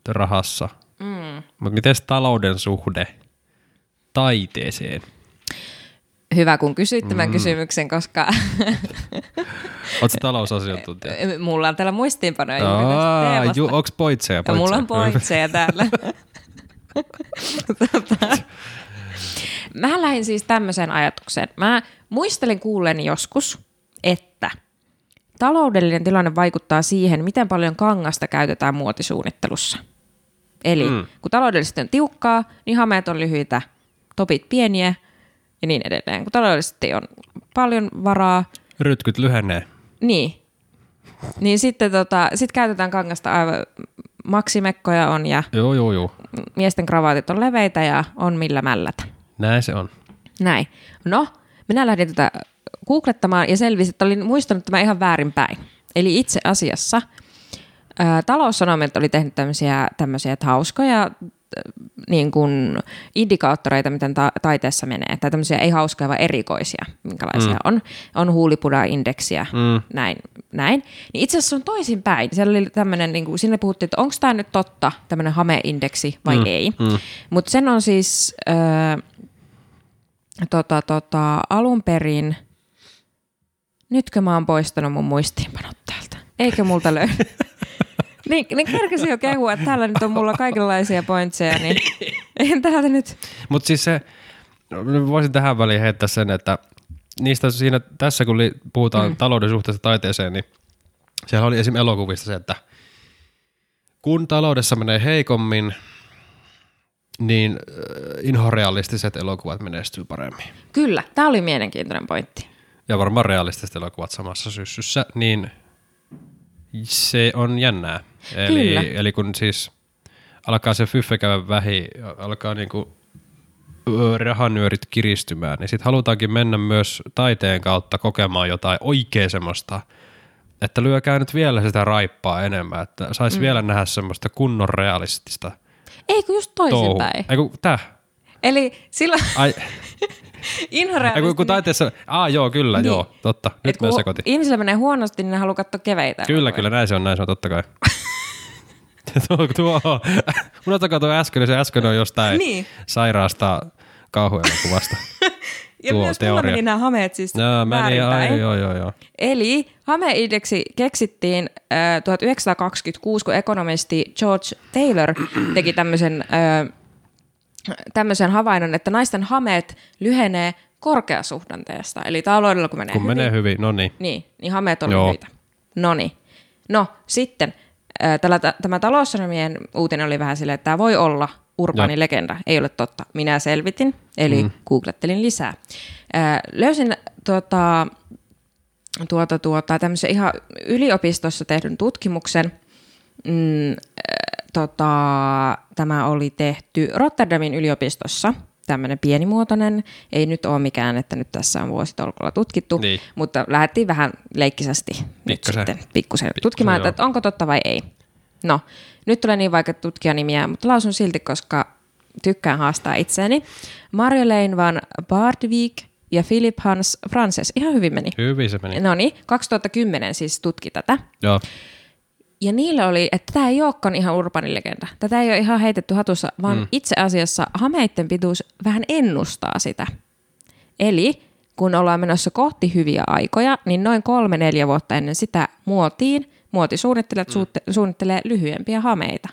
rahassa. Mm. Mutta miten talouden suhde taiteeseen? Hyvä, kun kysyit tämän mm. kysymyksen, koska Oletko talousasiantuntija? mulla on täällä muistiinpanoja juuri tästä Aa, teemasta. ju, onks poitseja? Ja mulla on poitseja? täällä. tota, mä lähdin siis tämmöiseen ajatukseen. Mä muistelin kuulleeni joskus, että taloudellinen tilanne vaikuttaa siihen, miten paljon kangasta käytetään muotisuunnittelussa. Eli mm. kun taloudellisesti on tiukkaa, niin hameet on lyhyitä, topit pieniä ja niin edelleen. Kun taloudellisesti on paljon varaa, Rytkyt lyhenee. niin. Niin sitten tota, sit käytetään kangasta aivan maksimekkoja on ja Joo, joo, joo. miesten kravaatit on leveitä ja on millä mällätä. Näin se on. Näin. No, minä lähdin tätä googlettamaan ja selvisi, että olin muistanut tämä ihan väärinpäin. Eli itse asiassa ää, taloussanomat oli tehnyt tämmöisiä, tämmöisiä että hauskoja äh, niin kuin indikaattoreita, miten ta- taiteessa menee. Tai tämmöisiä ei hauskoja, vaan erikoisia, minkälaisia mm. on. On huulipuda-indeksiä, mm. näin, näin. Niin itse asiassa on toisinpäin. Siellä oli tämmöinen, niin kuin, sinne puhuttiin, että onko tämä nyt totta, tämmöinen hameindeksi vai mm. ei. Mm. Mutta sen on siis äh, tota, tota, alun perin, nytkö mä oon poistanut mun muistiinpanot täältä? Eikö multa löydy? Niin, niin kerkesin jo kehua, että täällä nyt on mulla kaikenlaisia pointseja, niin en täältä nyt. Mutta siis se, voisin tähän väliin heittää sen, että niistä siinä, tässä kun puhutaan mm. talouden suhteesta taiteeseen, niin siellä oli esim. elokuvista se, että kun taloudessa menee heikommin, niin äh, inhorealistiset elokuvat menestyy paremmin. Kyllä, tämä oli mielenkiintoinen pointti. Ja varmaan realistiset elokuvat samassa syssyssä, niin se on jännää. Eli, Kyllä. eli kun siis alkaa se fyffe käydä vähi, alkaa niinku rahanyörit kiristymään, niin sitten halutaankin mennä myös taiteen kautta kokemaan jotain oikein semmoista, että lyökää nyt vielä sitä raippaa enemmän, että saisi mm. vielä nähdä semmoista kunnon realistista Eikö just touhua. toisinpäin? Ei kun, täh? Eli silloin Ai, ei, kun, inhorealistinen... kun taiteessa, aa joo, kyllä, Niin. joo, totta, nyt mä kun sekoitin. ihmisillä menee huonosti, niin ne haluaa katsoa keveitä. Kyllä, elokuvia. kyllä, näin se on, näin se on, totta kai. tuo, tuo, unohtakaa tuo äsken, se äsken on jostain Niin. sairaasta kauhuelokuvasta. Ja tuo myös mulla teoria. meni nämä hameet siis Joo, meni, ai, joo, joo, joo. Eli hameindeksi keksittiin äh, 1926, kun ekonomisti George Taylor teki tämmöisen, äh, tämmöisen havainnon, että naisten hameet lyhenee korkeasuhdanteesta. Eli taloudella kun menee Kun hyvin, menee hyvin, no niin. niin, niin hameet on lyhyitä. No niin. No sitten äh, tällä, tämä taloussanomien uutinen oli vähän silleen, että tämä voi olla urbaani legenda. Ei ole totta. Minä selvitin, eli mm. googlettelin lisää. Äh, löysin tuota, tuota, tuota, tämmöisen ihan yliopistossa tehdyn tutkimuksen. Mm, äh, tota, tämä oli tehty Rotterdamin yliopistossa, tämmöinen pienimuotoinen. Ei nyt ole mikään, että nyt tässä on vuositolkulla tutkittu, Niin. mutta lähdettiin vähän leikkisästi nyt Pikkasen. sitten pikkusen tutkimaan, joo. että, että onko totta vai ei. No, nyt tulee niin vaikea tutkia nimiä, mutta lausun silti, koska tykkään haastaa itseäni. Marjolaine van Bardwijk ja Philip Hans Frances. Ihan hyvin meni. Hyvin se meni. No niin, 2010 siis tutki tätä. Joo. Ja niillä oli, että tämä ei olekaan ihan urbaani legenda. Tätä ei ole ihan heitetty hatussa, vaan mm. itse asiassa hameitten pituus vähän ennustaa sitä. Eli kun ollaan menossa kohti hyviä aikoja, niin noin kolme neljä vuotta ennen sitä muotiin, muotisuunnittelijat mm. suutte- suunnittelee lyhyempiä hameita.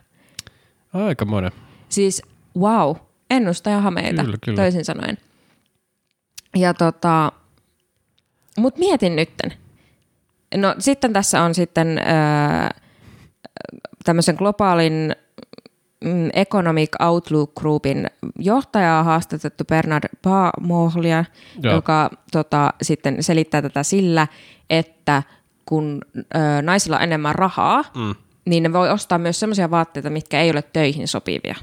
Aika monen. Siis wow, ennustaja hameita, Kyllä, kyllä. toisin sanoen. Ja tota, mut mietin nytten. No sitten tässä on sitten öö, tämmöisen globaalin mm, Economic Outlook Groupin johtajaa haastatettu Bernard Baumoglia, Joo. joka tota, sitten selittää tätä sillä, että kun ö, naisilla on enemmän rahaa, Mm. niin ne voi ostaa myös sellaisia vaatteita, mitkä ei ole töihin sopivia.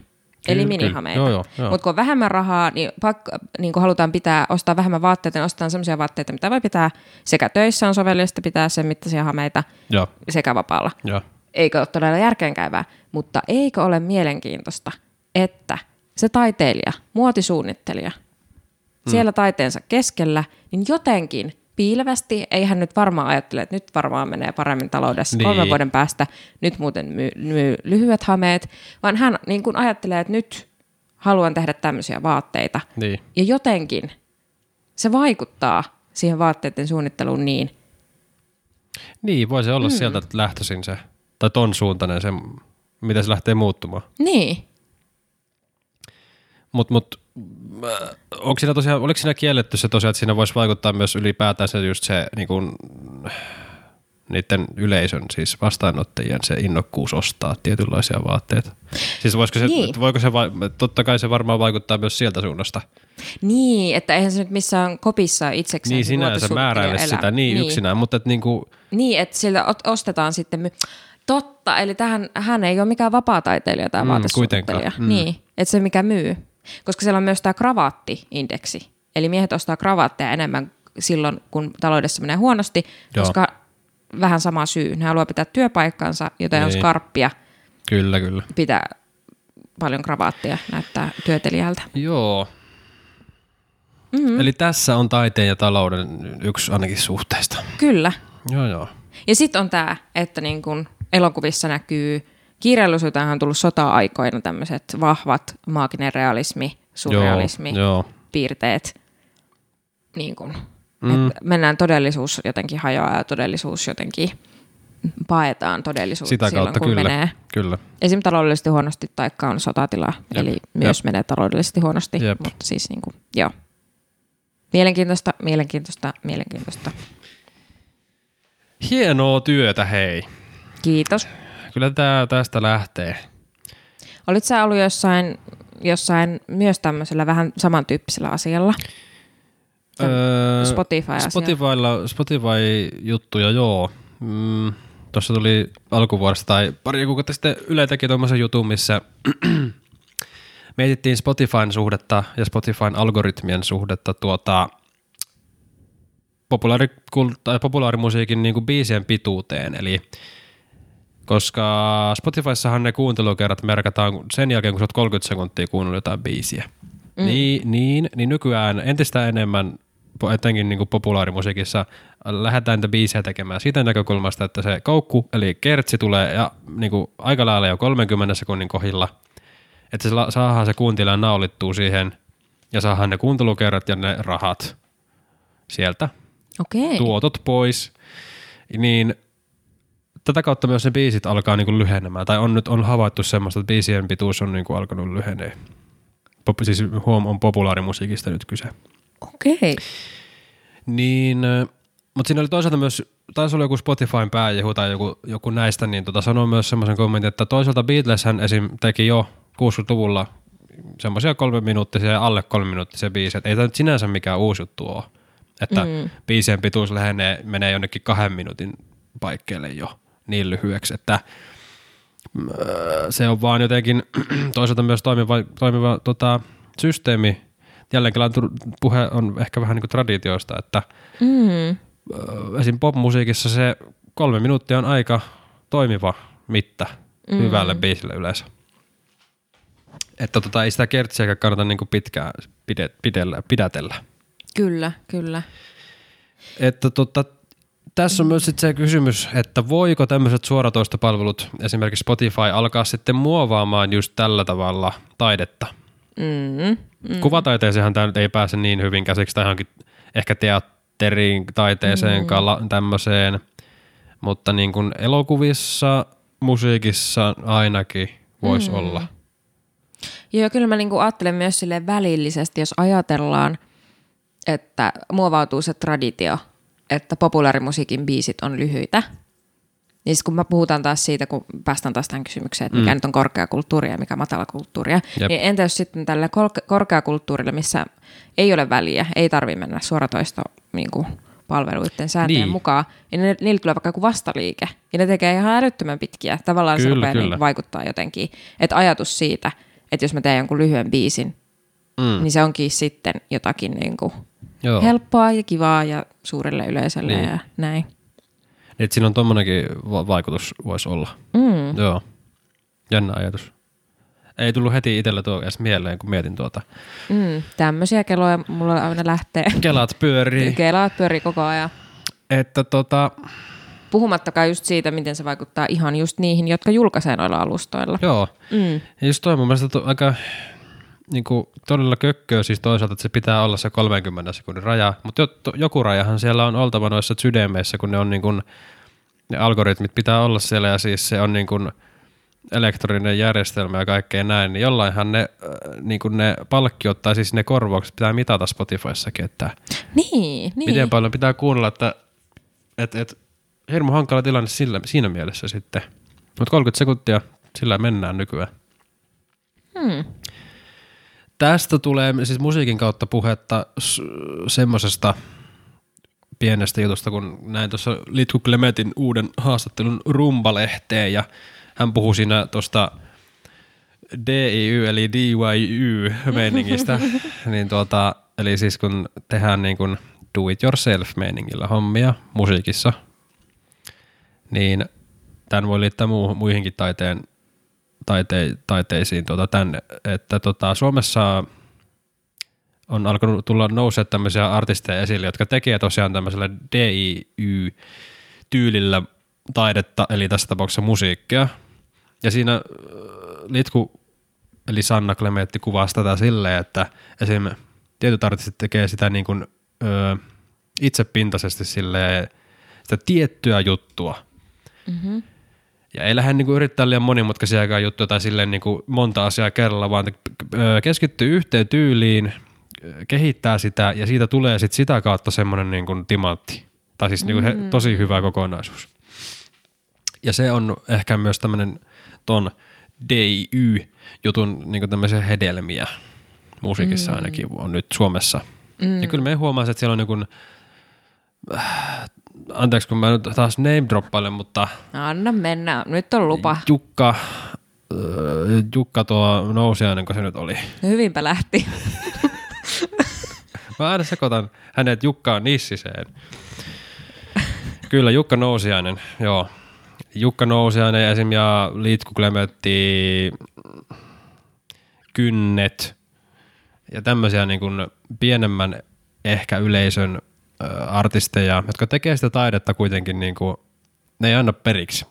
Eli Kyllä, minihameita. joo, joo. Mutta kun on vähemmän rahaa, niin, pakko, niin kun halutaan pitää, ostaa vähemmän vaatteita, niin ostetaan sellaisia vaatteita, mitä voi pitää sekä töissä on sovellista pitää sen mittaisia hameita Joo, sekä vapaalla. joo. Eikö ole todella järkeenkäyvää, mutta eikö ole mielenkiintoista, että se taiteilija, muotisuunnittelija, Hmm. siellä taiteensa keskellä, niin jotenkin piilevästi, ei hän nyt varmaan ajattele, että nyt varmaan menee paremmin taloudessa Niin. kolmen vuoden päästä, nyt muuten myy, myy lyhyet hameet, vaan hän niin kuin ajattelee, että nyt haluan tehdä tämmöisiä vaatteita. Niin. Ja jotenkin se vaikuttaa siihen vaatteiden suunnitteluun niin, Niin, voi se olla mm. sieltä lähtöisin se, tai ton suuntainen se, mitä se lähtee muuttumaan. niin, Mutta mut, onko siinä tosiaan, oliko siinä kielletty se tosiaan, että siinä voisi vaikuttaa myös ylipäätään se just se niin kun, niiden yleisön, siis vastaanottajien se innokkuus ostaa tietynlaisia vaatteita. Siis voisiko se, Niin. voiko se, totta kai se varmaan vaikuttaa myös sieltä suunnasta. Niin, että eihän se nyt missään kopissa itsekseen Niin se sinänsä määräile sitä niin, niin yksinään, mutta että niinku, Niin, että sillä ostetaan sitten... My- Totta, eli tähän, hän ei ole mikään vapaa-taiteilija tämä Mm, vaatesuunnittelija. Mm. Niin, että se mikä myy. Koska siellä on myös tämä kravaatti-indeksi. Eli miehet ostaa kravaatteja enemmän silloin, kun taloudessa menee huonosti, Joo. koska vähän sama syy. Ne haluaa pitää työpaikkansa, joten on Niin. skarppia kyllä, kyllä. pitää paljon kravaattia näyttää työtelijältä. Joo. Mm-hmm. Eli tässä on taiteen ja talouden yksi ainakin suhteista. Kyllä. Joo, joo. Ja sitten on tämä, että niin kun elokuvissa näkyy, kirjallisuuteen on tullut sota-aikoina tämmöiset vahvat maaginen realismi, surrealismi, Joo, joo. piirteet. Niin kun, mm. että mennään todellisuus jotenkin hajoaa ja todellisuus jotenkin paetaan todellisuutta Sitä silloin, kautta kun kyllä. menee Kyllä. esim. taloudellisesti huonosti taikka on sotatila, Jep. eli myös Jep. menee taloudellisesti huonosti, Jep. mutta siis niin kuin, joo. Mielenkiintoista, mielenkiintoista, mielenkiintoista. Hienoa työtä, hei. Kiitos. Kyllä tää tästä lähtee. Olit sä ollut jossain, jossain myös tämmöisellä vähän samantyyppisellä asialla? Öö, Spotify-asia. Spotifylla, Spotify-juttuja, joo. Mm, Tuossa tuli alkuvuodesta tai pari kuukautta sitten Yle teki tuommoisen jutun, missä mietittiin Spotifyn suhdetta ja Spotifyn algoritmien suhdetta tuota, populaari, tai populaarimusiikin niin kuin biisien pituuteen. Eli koska Spotifyssahan ne kuuntelukerrat merkataan sen jälkeen, kun sä oot 30 sekuntia kuunnellut jotain biisiä. Mm. Niin, niin, niin nykyään entistä enemmän, etenkin niin kuin populaarimusiikissa, lähdetään niitä biisejä tekemään siitä näkökulmasta, että se koukku, eli kertsi tulee ja niin kuin aika lailla jo 30 sekunnin kohdilla, että se la- saadaan se kuuntelija naulittuu siihen ja saadaan ne kuuntelukerrat ja ne rahat sieltä Okei. tuotot pois, niin tätä kautta myös ne biisit alkaa niinku lyhenemään. Tai on nyt on havaittu semmoista, että biisien pituus on niinku alkanut lyhenee. Pop, siis huom, on populaarimusiikista nyt kyse. Okei. Niin, mutta siinä oli toisaalta myös, taisi olla joku Spotifyn pääjehu tai joku, joku näistä, niin tota sanoi myös semmoisen kommentin, että toisaalta Beatleshän esim. teki jo 60-luvulla semmoisia kolme minuuttisia ja alle kolme minuuttisia biisejä. Ei tämä nyt sinänsä mikään uusi juttu ole. Että mm. biisien pituus lähenee, menee jonnekin kahden minuutin paikkeille jo niin lyhyeksi, että mm, se on vaan jotenkin toisaalta myös toimiva, toimiva tota, systeemi. Jälleen kerran puhe on ehkä vähän niin kuin traditioista, että Mm. ö, esim. popmusiikissa se kolme minuuttia on aika toimiva mitta mm. hyvälle biisille yleensä. Että tota, ei sitä kertsiäkään kannata niin kuin pitkään pide, pidellä, pidätellä. Kyllä, kyllä. Että tota, tässä on myös sit se kysymys, että voiko tämmöiset suoratoistopalvelut, esimerkiksi Spotify, alkaa sitten muovaamaan just tällä tavalla taidetta. Mm. Mm. Kuvataiteeseenhan tämä nyt ei pääse niin hyvin käsiksi, tai johonkin ehkä teatteriin, taiteeseen, mm. kala, tämmöiseen, mutta niin kuin elokuvissa, musiikissa ainakin voisi mm. olla. Joo, kyllä mä niinku ajattelen myös sille välillisesti, jos ajatellaan, että muovautuu se traditio, että populaarimusiikin biisit on lyhyitä. Niin kun mä puhutaan taas siitä, kun päästään taas tähän kysymykseen, että mikä Mm. nyt on korkeakulttuuria ja mikä matalakulttuuria, Jep. niin entä jos sitten tälle kor- korkeakulttuurille, missä ei ole väliä, ei tarvitse mennä suoratoisto niin kuin palveluiden sääntöjen Niin. mukaan, niin ne, niille tulee vaikka joku vastaliike, ja ne tekee ihan älyttömän pitkiä. Tavallaan se Kyllä, rupeaa kyllä. niin vaikuttaa jotenkin. Että ajatus siitä, että jos mä teen jonkun lyhyen biisin, Mm. niin se onkin sitten jotakin niin kuin Joo. helppoa ja kivaa ja suurelle yleisölle Niin. ja näin. Että siinä on tommonenkin va- vaikutus voisi olla. Mm. Joo. Jännä ajatus. Ei tullut heti itsellä tuo edes mieleen, kun mietin tuota. Mm. Tämmöisiä keloja mulla aina lähtee. Kelat pyörii. Kelaat pyörii koko ajan. Että tota, Puhumattakaan just siitä, miten se vaikuttaa ihan just niihin, jotka julkaisee noilla alustoilla. joo. Mm. Ja just toi mun mielestä to, aika niin kuin, todella kökköä siis toisaalta, että se pitää olla se 30 sekunnin raja, mutta joku rajahan siellä on oltava noissa sydämeissä, kun ne on niin kuin, ne algoritmit pitää olla siellä ja siis se on niin kuin elektroninen järjestelmä ja kaikkea näin, niin jollainhan ne, äh, niin kuin ne palkkiot tai siis ne korvaukset pitää mitata Spotifyssakin, että Niin, niin. miten paljon pitää kuunnella, että et, et, hirmu hankala tilanne sillä, siinä mielessä sitten. Mutta 30 sekuntia, sillä mennään nykyään. Hmm. Tästä tulee siis musiikin kautta puhetta s- semmosesta pienestä jutusta, kun näin tuossa Litku Klemetin uuden haastattelun Rumbalehteen ja hän puhui siinä tuosta DIY eli DIY meiningistä, niin tuota, eli siis kun tehdään niin kuin do it yourself meiningillä hommia musiikissa, niin tämän voi liittää muu, muihinkin taiteen, taite, taiteisiin tuota, tämän, että tota, Suomessa on alkanut tulla nousee tämmöisiä artisteja esille, jotka tekee tosiaan tämmöisellä DIY-tyylillä taidetta, eli tässä tapauksessa musiikkia. Ja siinä äh, Litku, eli Sanna Klemetti kuvasi tätä silleen, että esim. tietyt artistit tekee sitä niin kuin, ö, itsepintaisesti silleen, sitä tiettyä juttua. Mm-hmm. Ja ei lähde niin kuin yrittää liian monimutkaisia juttuja tai silleen niin kuin monta asiaa kerralla, vaan keskittyy yhteen tyyliin, kehittää sitä ja siitä tulee sit sitä kautta semmoinen niin kuin timantti. Tai siis niin kuin he, tosi hyvä kokonaisuus. Ja se on ehkä myös tämmöinen ton DIY-jutun niin tämmöisiä hedelmiä musiikissa mm. ainakin on nyt Suomessa. Mm. Ja kyllä me huomaa, että siellä on niin kuin, äh, anteeksi kun mä nyt taas name droppailen, mutta Anna mennä, nyt on lupa. Jukka, äh, Jukka tuo nousiainen, kun se nyt oli. Hyvinpä lähti. Mä aina sekoitan hänet Jukkaan Nissiseen. Kyllä, Jukka Nousiainen, joo. Jukka Nousiainen ja esim. ja Liitku Klementti, Kynnet ja tämmöisiä niin kuin pienemmän ehkä yleisön artisteja, jotka tekee sitä taidetta kuitenkin, niin kuin, ne ei anna periksi.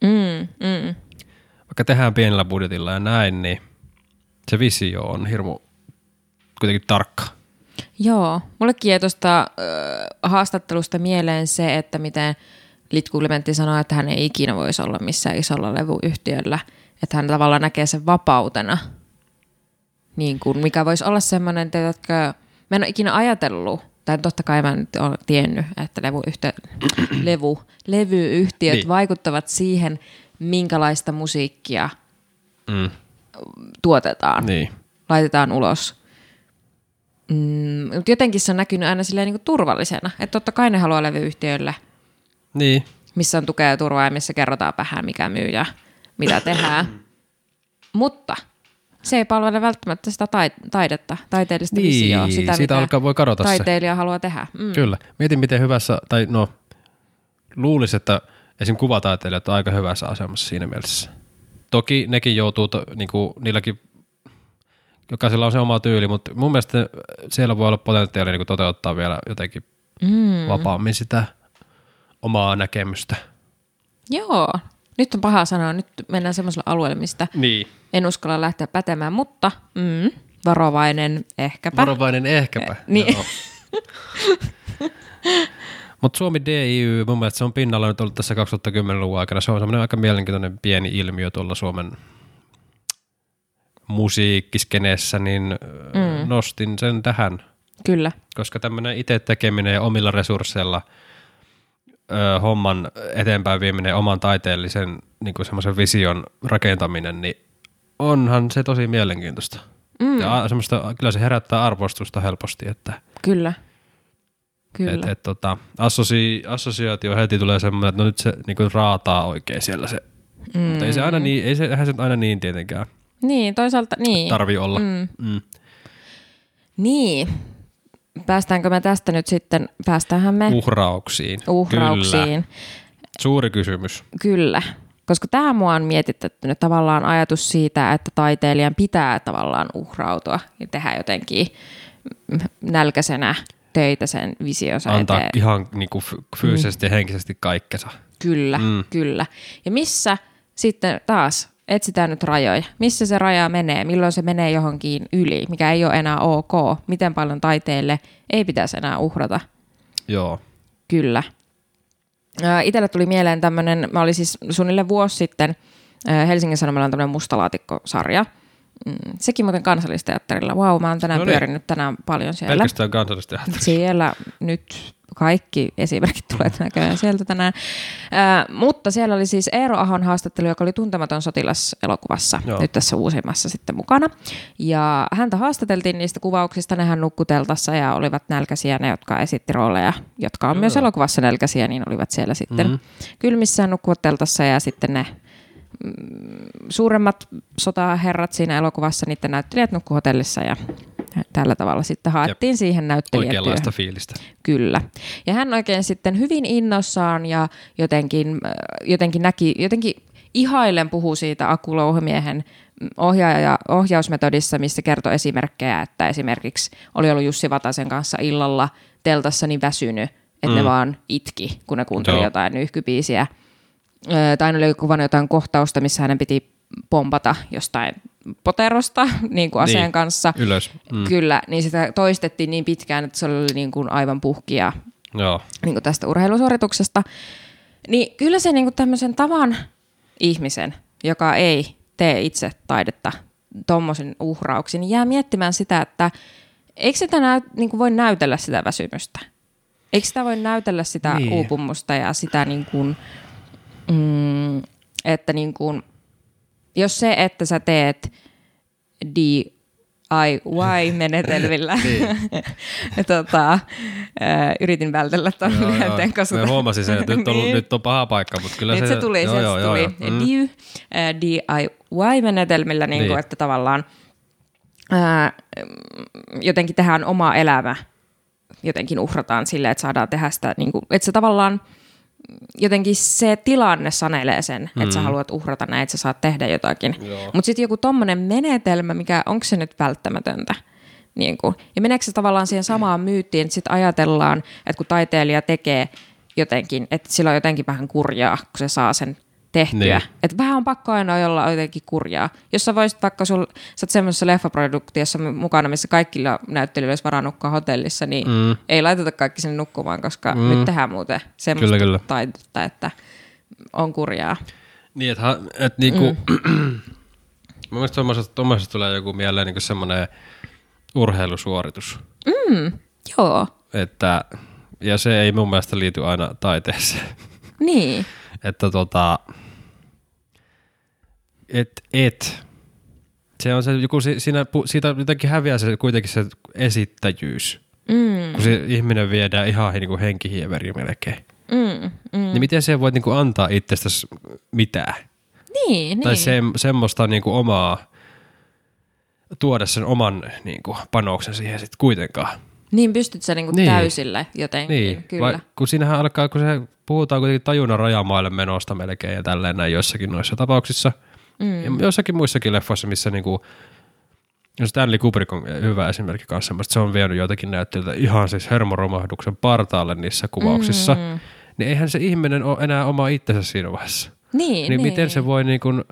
Mm, mm. Vaikka tehdään pienellä budjetilla ja näin, niin se visio on hirmu kuitenkin tarkka. Joo, mullekin jäi tuosta äh, haastattelusta mieleen se, että miten Litku Clementti sanoi, että hän ei ikinä voisi olla missään isolla levyyhtiöllä. Että hän tavallaan näkee sen vapautena, niin kuin, mikä voisi olla semmoinen, että mä en ole ikinä ajatellut, tai totta kai mä nyt olen tiennyt, että levyyhtiö, levu, levyyhtiöt Niin. vaikuttavat siihen, minkälaista musiikkia Mm. tuotetaan Niin. laitetaan ulos. Mm, mutta jotenkin se on näkynyt aina silleen niin kuin turvallisena. Että totta kai ne haluaa levyyhtiöille, Niin. missä on tukea ja turvaa ja missä kerrotaan vähän, mikä myy ja mitä tehdään. Mutta se ei palvele välttämättä sitä tai- taidetta, taiteellista Niin, visioa, sitä siitä mitä alkaa- voi kadota se. taiteilija haluaa tehdä. Mm. Kyllä. Mietin, miten hyvässä, tai no, luulisi, että esim. kuvataiteilijat on aika hyvässä asemassa siinä mielessä. Toki nekin joutuu, to, niinku, niilläkin, jokaisella on se oma tyyli, mutta mun mielestä siellä voi olla potentiaalia niinku toteuttaa vielä jotenkin Mm. vapaammin sitä omaa näkemystä. Joo, nyt on paha sanoa, nyt mennään semmoiselle alueelle, mistä Niin. en uskalla lähteä pätemään, mutta mm, varovainen ehkäpä. Varovainen ehkäpä. Niin. Mutta Suomi DIY, mun mielestä se on pinnalla nyt ollut tässä 2010-luvun aikana. Se on semmoinen aika mielenkiintoinen pieni ilmiö tuolla Suomen musiikkiskeneessä, niin mm. nostin sen tähän, Kyllä. koska tämmöinen itse tekeminen ja omilla resursseilla ö, homman eteenpäin vieminen, oman taiteellisen niin semmoisen vision rakentaminen, niin onhan se tosi mielenkiintoista. Mm. Ja semmoista, kyllä se herättää arvostusta helposti, että Kyllä. Kyllä. et, et, tota, assosi, assosiaatio heti tulee semmoinen, että no nyt se niinku raataa oikein siellä se. Mm. Mutta ei se aina niin, ei se, eihän se aina niin tietenkään niin, toisaalta niin. tarvi olla. Mm. Mm. niin. Päästäänkö me tästä nyt sitten, päästäänhän me Uhrauksiin. uhrauksiin. Kyllä. Suuri kysymys. Kyllä. Koska tämä mua on mietittänyt tavallaan ajatus siitä, että taiteilijan pitää tavallaan uhrautua ja tehdä jotenkin nälkäisenä töitä sen visionsa Antaa eteen. ihan niinku f- fyysisesti ja henkisesti kaikkensa. Kyllä, Mm. mm. kyllä. Ja missä sitten taas etsitään nyt rajoja. Missä se raja menee? Milloin se menee johonkin yli, mikä ei ole enää ok? Miten paljon taiteelle ei pitäisi enää uhrata? Joo. Kyllä. Ää, Itelle tuli mieleen tämmöinen, mä olin siis suunnilleen vuosi sitten, Helsingin Sanomilla on tämmöinen mustalaatikko-sarja. Mm, Sekin muuten kansallisteatterilla. Vau, wow, mä oon tänään No niin. pyörinyt tänään paljon siellä. Pelkästään kansallista. Siellä nyt kaikki esimerkit tulee näköjään sieltä tänään. Ää, mutta siellä oli siis Eero Ahon haastattelu, joka oli Tuntematon sotilas elokuvassa, Joo. nyt tässä uusimmassa sitten mukana. Ja häntä haastateltiin niistä kuvauksista, nehän nukkuteltassa ja olivat nälkäisiä ne, jotka esitti rooleja, jotka on myös elokuvassa nälkäisiä, niin olivat siellä sitten Mhm. mm-hmm. kylmissään nukkuvat teltassa ja sitten ne suuremmat sotaherrat siinä elokuvassa, niiden näyttelijät nukku hotellissa ja tällä tavalla sitten haettiin siihen näyttelijätyöhön. Oikeanlaista fiilistä. Kyllä. Ja hän oikein sitten hyvin innossaan ja jotenkin, jotenkin näki, jotenkin ihailen puhuu siitä Aku Louhimiehen ohjaaja, ohjausmetodissa, missä kertoi esimerkkejä, että esimerkiksi oli ollut Jussi Vatasen kanssa illalla teltassa niin väsynyt, että mm. ne vaan itki, kun ne kuunteli Joo. jotain nyyhkybiisiä. Tai oli kuvannut jotain kohtausta, missä hänen piti pompata jostain poterosta niin kuin aseen Niin. kanssa. Ylös. Mm. Kyllä, niin sitä toistettiin niin pitkään, että se oli niin kuin aivan puhkia Joo. niin kuin tästä urheilusuorituksesta. Niin kyllä se niinku tämmöisen tavan ihmisen, joka ei tee itse taidetta tuommoisen uhrauksin, niin jää miettimään sitä, että eikö sitä näy, niin kuin voi näytellä sitä väsymystä? Eikö sitä voi näytellä sitä Niin. niin. uupumusta ja sitä niin kuin, mm, että niin kuin, jos se, että sä teet DIY-menetelmillä, Niin. tota, ää, yritin vältellä tuon Joo, joo. lyhenteen, koska... Mä huomasin sen, että nyt on, Niin. nyt on paha paikka, mutta kyllä Nyt se... se tuli, joo, se joo, joo, tuli joo. Mm. DIY, äh, DIY-menetelmillä, niin Niin. kuin, että tavallaan ää, jotenkin tehdään oma elämä, jotenkin uhrataan silleen, että saadaan tehdä sitä, niin kuin, että se tavallaan jotenkin se tilanne sanelee sen, että sä haluat uhrata näin, että sä saat tehdä jotakin. Mutta sitten joku tommonen menetelmä, mikä, onko se nyt välttämätöntä? Niin kuin. Ja meneekö se tavallaan siihen samaan myyttiin, että sitten ajatellaan, että kun taiteilija tekee jotenkin, että sillä on jotenkin vähän kurjaa, kun se saa sen tehtyä. Niin. Että vähän on pakko aina olla jotenkin kurjaa. Jos sä voisit vaikka, sul, sä oot semmoisessa leffaproduktiossa mukana, missä kaikilla näyttelijöillä olisi varaa nukkua hotellissa, niin mm. ei laiteta kaikki sinne nukkumaan, koska mm. nyt tehdään muuten semmoista Kyllä, kyllä. taidetta, että on kurjaa. Niin, että, et niinku, mm. mun mielestä tuommoisesta, tuommoisesta tulee joku mieleen niinku semmoinen urheilusuoritus. Joo, Että, ja se ei mun mielestä liity aina taiteeseen. niin. Että tota, et, et. Se on se, joku si- siinä, siitä jotenkin häviää se kuitenkin se esittäjyys. Mm, Kun se ihminen viedään ihan niin kuin henkihieveri melkein. mm, mm. Niin miten se voit niin kuin antaa itsestäsi mitään? Niin, Tai niin. se, semmoista niin kuin omaa, tuoda sen oman niin kuin panoksen siihen sitten kuitenkaan. Niin pystyt sä niinku Niin. täysille jotenkin, Niin, kyllä. vai, kun siinähän alkaa, kun se puhutaan kuitenkin tajunnan rajamaille menosta melkein ja tälleen näin joissakin noissa tapauksissa. Mm. Ja joissakin muissakin leffoissa, missä niinku, Stanley Kubrick on hyvä esimerkki kanssa semmoista, se on vienyt joitakin näyttelijöitä ihan siis hermoromahduksen partaalle niissä kuvauksissa. Mm. Niin eihän se ihminen ole enää oma itsensä siinä vaiheessa. Niin, Niin, niin. miten se voi niin kuin,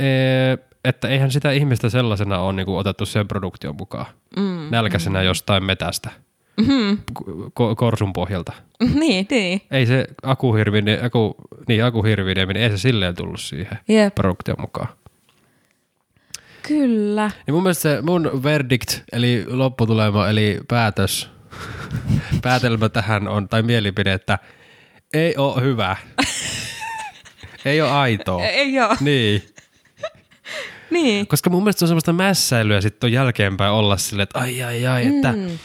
ee, että eihän sitä ihmistä sellaisena ole niin kuin otettu sen produktion mukaan. Mm, Nälkäisenä mm. jostain metästä. Mm-hmm. Ko- korsun pohjalta. niin, niin. Ei se akuhirvinen, aku, niin akuhirvinen, ei se silleen tullut siihen Jep, produktion mukaan. kyllä. Niin mun mielestä se mun verdict, eli lopputulema, eli päätös, päätelmä tähän on, tai mielipide, että ei ole hyvä. ei ole aitoa. Ei oo. Niin. Niin. Koska mun mielestä se on semmoista mässäilyä sitten on jälkeenpäin olla silleen, että ai ai ai, että Mm.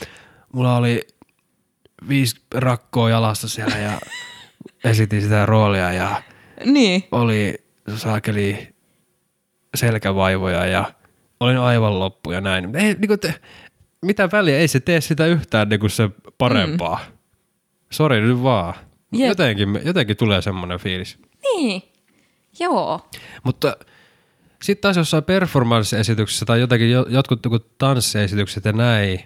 mulla oli viisi rakkoa jalassa siellä ja esitin sitä roolia ja Niin. oli saakeli selkävaivoja ja olin aivan loppu ja näin. Ei, niin kuin te, mitä väliä, ei se tee sitä yhtään niin kuin se parempaa. Mm. Sori nyt vaan. Jep. Jotenkin, jotenkin tulee semmoinen fiilis. Niin. Joo. Mutta sitten taas jossain performance-esityksessä tai jotakin, jo- jotkut joku tanssiesitykset ja näin,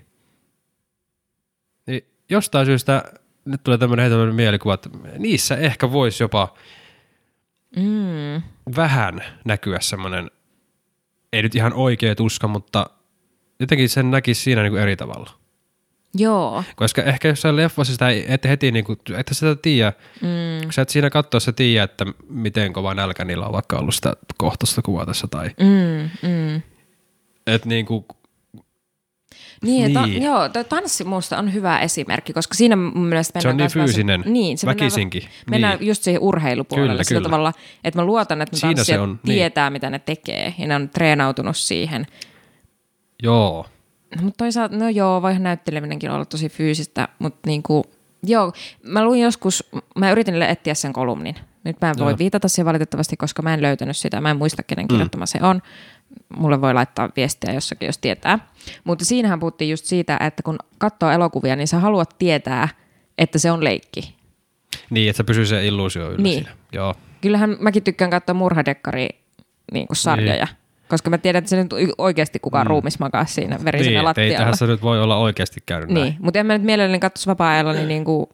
niin jostain syystä nyt tulee tämmöinen heitä mielikuva, että niissä ehkä voisi jopa Mm. vähän näkyä semmoinen, ei nyt ihan oikea tuska, mutta jotenkin sen näkisi siinä niinku eri tavalla. Joo. Koska ehkä jossain leffassa sitä et heti, niinku, että sitä tiedä, Mm. kun sä et siinä katsoessa tiedä, että miten kova nälkä niillä on vaikka ollut sitä kohtaista kuvatessa tai Mm. Mm. että niinku, Niin, Ta- Niin. joo, toi tanssi musta on hyvä esimerkki, koska siinä mun mielestä mennään Se on niin fyysinen, niin, se mennään- väkisinkin, Mennään niin. just siihen urheilupuolelle Kyllä, sillä kyllä. tavalla, että mä luotan, että ne se tanssijat on, niin. tietää, mitä ne tekee, ja ne on treenautunut siihen. joo, No, mutta toisaalta, no joo, voihan näytteleminenkin olla tosi fyysistä, mutta niinku, joo, mä luin joskus, mä yritin etsiä sen kolumnin. Nyt mä en voi Joo. viitata siihen valitettavasti, koska mä en löytänyt sitä, mä en muista kenen kirjoittama se on. Mulle voi laittaa viestiä jossakin, jos tietää. Mutta siinähän puhuttiin just siitä, että kun katsoo elokuvia, niin sä haluat tietää, että se on leikki. niin, että se pysyy se illuusio yllä Niin. siinä. Joo, Kyllähän mäkin tykkään katsoa murhadekkari niin sarjoja, Niin. Koska mä tiedän, että se nyt oikeasti kukaan mm. ruumis makaa siinä verisenä niin, et ei lattialla. tässä nyt voi olla oikeasti käynyt näin. Niin, mutta en mä nyt mielelläni katsoisi vapaa-ajalla niin niinku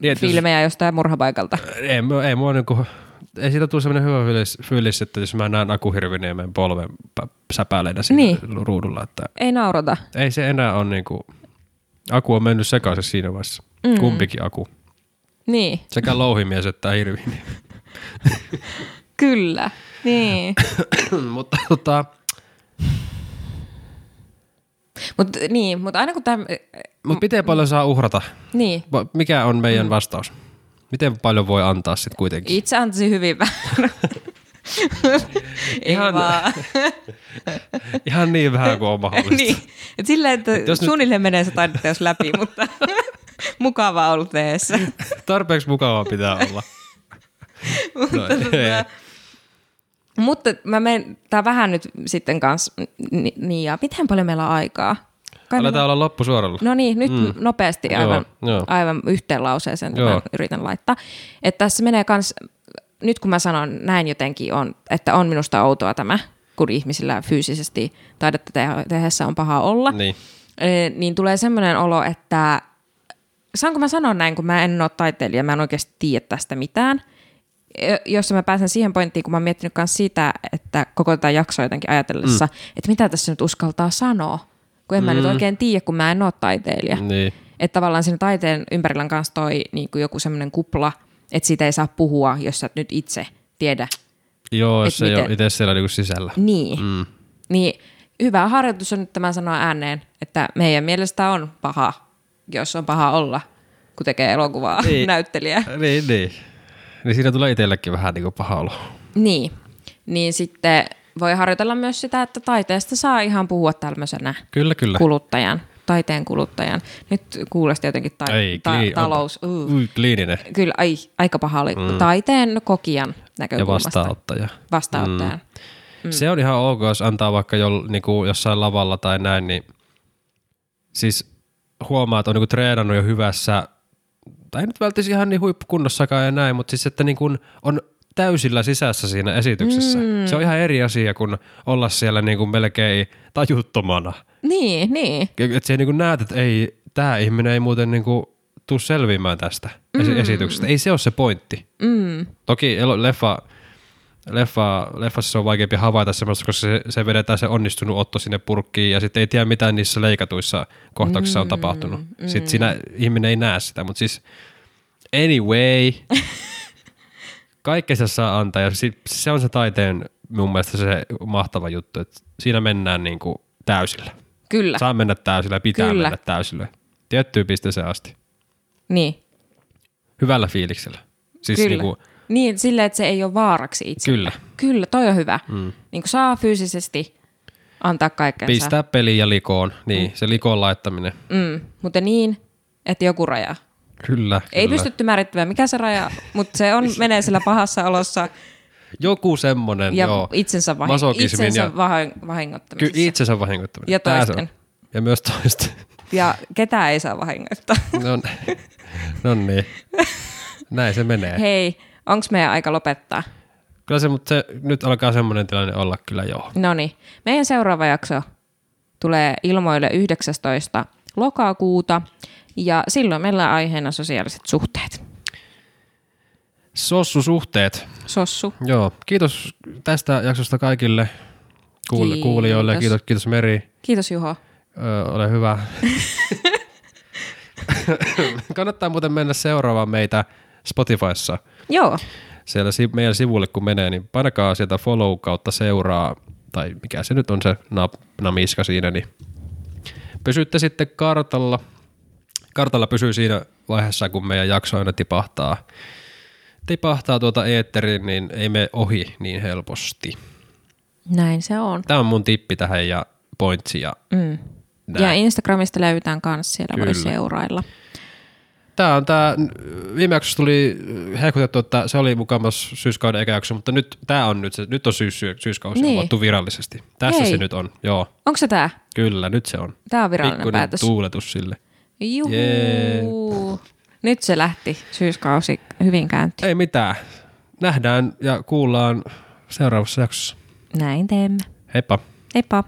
Niin, että jos- filmejä jostain murhapaikalta. Ei, ei mua niinku, ei siitä tule sellainen hyvä fiilis, fiilis, että jos mä näen Akuhirviniemen polven pä- säpäleinä siinä Niin. ruudulla, että Ei naurata. ei se enää ole niinku, Aku on mennyt sekaisin siinä vaiheessa. Mm. Kumpikin Aku. Niin, Sekä louhimies että hirvi. kyllä. Niin. mutta tota, Mutta niin, mut aina kun tämä... mut miten paljon saa uhrata? Niin, Mikä on meidän vastaus? Miten paljon voi antaa sitten kuitenkin? itse antaisin hyvin vähän. Ihan-. Ihan niin vähän kuin on mahdollista. niin. Et silleen, että jos nyt- suunnilleen menee se taideteos läpi, mutta mukavaa ollut teessä. Tarpeeksi mukavaa pitää olla. No, ei. Mutta mä menen, tää vähän nyt sitten kanssa, ni- niin ja miten paljon meillä on aikaa? Kai Aletaan olla loppusuoralla. No niin, nyt mm. nopeasti aivan, Joo, joo. aivan yhteen lauseeseen Joo. yritän laittaa. Että tässä menee kans, nyt kun mä sanon näin jotenkin, on, että on minusta outoa tämä, kun ihmisillä fyysisesti taidetta te- tehdessä on paha olla, Niin. Eh, niin tulee semmoinen olo, että saanko mä sanoa näin, kun mä en ole taiteilija, mä en oikeasti tiedä tästä mitään. Jossa mä pääsen siihen pointtiin, kun mä oon miettinyt myös sitä, että koko tätä jaksoa jotenkin ajatellessa, mm. että mitä tässä nyt uskaltaa sanoa, kun en mm. mä nyt oikein tiedä, kun mä en ole taiteilija. Niin. Että tavallaan siinä taiteen ympärillä on kanssa toi niin kuin joku semmoinen kupla, että siitä ei saa puhua, jos sä et nyt itse tiedä. Joo, jos ei miten- ole itse siellä niinku sisällä. Niin. Mm. Niin hyvä harjoitus on nyt tämä sanoa ääneen, että meidän mielestä on paha, jos on paha olla, kun tekee elokuvaa Niin. näyttelijä. Niin, niin. Niin siinä tulee itsellekin vähän niinku paha olo. Niin. Niin sitten voi harjoitella myös sitä, että taiteesta saa ihan puhua tämmöisenä Kyllä, kyllä. kuluttajan, taiteen kuluttajan. Nyt kuulosti jotenkin ta- Ei, ta- kliin- talous. Uh. Ui, kliininen. Kyllä, ai, aika paha oli. Mm. Taiteen kokijan Ja näkökulmasta. vastaanottaja. Vastaanottajan. Mm. Se on ihan ok, jos antaa vaikka jo, niinku jossain lavalla tai näin, niin siis huomaa, että on niinku treenannut jo hyvässä, tai nyt välttämättä ihan niin huippukunnossakaan ja näin, mutta siis että niinku on täysillä sisässä siinä esityksessä. Mm. Se on ihan eri asia kuin olla siellä niinku melkein tajuttomana. Niin, niin. Että se niinku näet, että ei, tämä ihminen ei muuten niinku tuu selviämään tästä mm. esityksestä. Ei se ole se pointti. Mm. Toki leffa, leffa, leffassa se on vaikeampi havaita semmoista, koska se, se vedetään se onnistunut otto sinne purkkiin ja sitten ei tiedä mitä niissä leikatuissa kohtauksissa on tapahtunut. Mm. Sitten siinä ihminen ei näe sitä, mutta siis anyway, kaikkea se saa antaa ja si- se on se taiteen mun mielestä se mahtava juttu, että siinä mennään niin kuin täysillä. Kyllä. Saa mennä täysillä ja pitää Kyllä. mennä täysillä. Tiettyyn pisteeseen asti. Niin. Hyvällä fiiliksellä. Siis Kyllä. niin kuin, Niin, silleen, että se ei ole vaaraksi itse. kyllä. Kyllä, toi on hyvä. Mm. Niin kuin saa fyysisesti antaa kaikkensa. Pistää peliin ja likoon. Niin, se likoon laittaminen. Mm. Mutta niin, että joku raja. Kyllä, Ei kyllä. pystytty määrittämään, mikä se raja, mutta se on, menee sillä pahassa olossa Joku semmonen, ja joo. itsensä, vahin- Masokismin itsensä ja- vahin- Ky- itsensä vahingoittaminen. Ja toisten. Ja myös toisten. Ja ketään ei saa vahingoittaa. no, no niin. Näin se menee. Hei, onko meidän aika lopettaa? Kyllä se, mutta se, nyt alkaa semmoinen tilanne olla kyllä joo. No niin, meidän seuraava jakso tulee ilmoille 19. lokakuuta ja silloin meillä on aiheena sosiaaliset suhteet. Sossusuhteet. Sossu. Joo, kiitos tästä jaksosta kaikille kuul- Kiitos. kuulijoille. Kiitos, kiitos Meri. Kiitos Juho. Öö, ole hyvä. Kannattaa muuten mennä seuraavaan meitä Spotifyssa. Joo, Siellä si- meidän sivulle kun menee, niin painakaa sieltä follow kautta seuraa, tai mikä se nyt on se nap- namiska siinä, niin pysytte sitten kartalla. Kartalla pysyy siinä vaiheessa, kun meidän jakso aina tipahtaa, tipahtaa tuota eetteriin, niin ei me ohi niin helposti. näin se on. Tämä on mun tippi tähän ja pointsi ja Mm. näin. Ja Instagramista löytään kanssa, siellä voi Kyllä. seurailla. Tämä on tämä, viime jaksossa tuli hehkutettu, että se oli mukamas syyskauden eka jakso, mutta nyt tämä on nyt se, nyt on syys, syyskausi Niin. avattu virallisesti. Tässä Hei. se nyt on, joo, Onko se tää? kyllä, nyt se on. Tää on virallinen Pikkuinen päätös. tuuletus sille. Juhu. Jee. Nyt se lähti, syyskausi hyvin käyntiin. Ei mitään, nähdään ja kuullaan seuraavassa jaksossa. Näin teemme. Heippa! Heippa.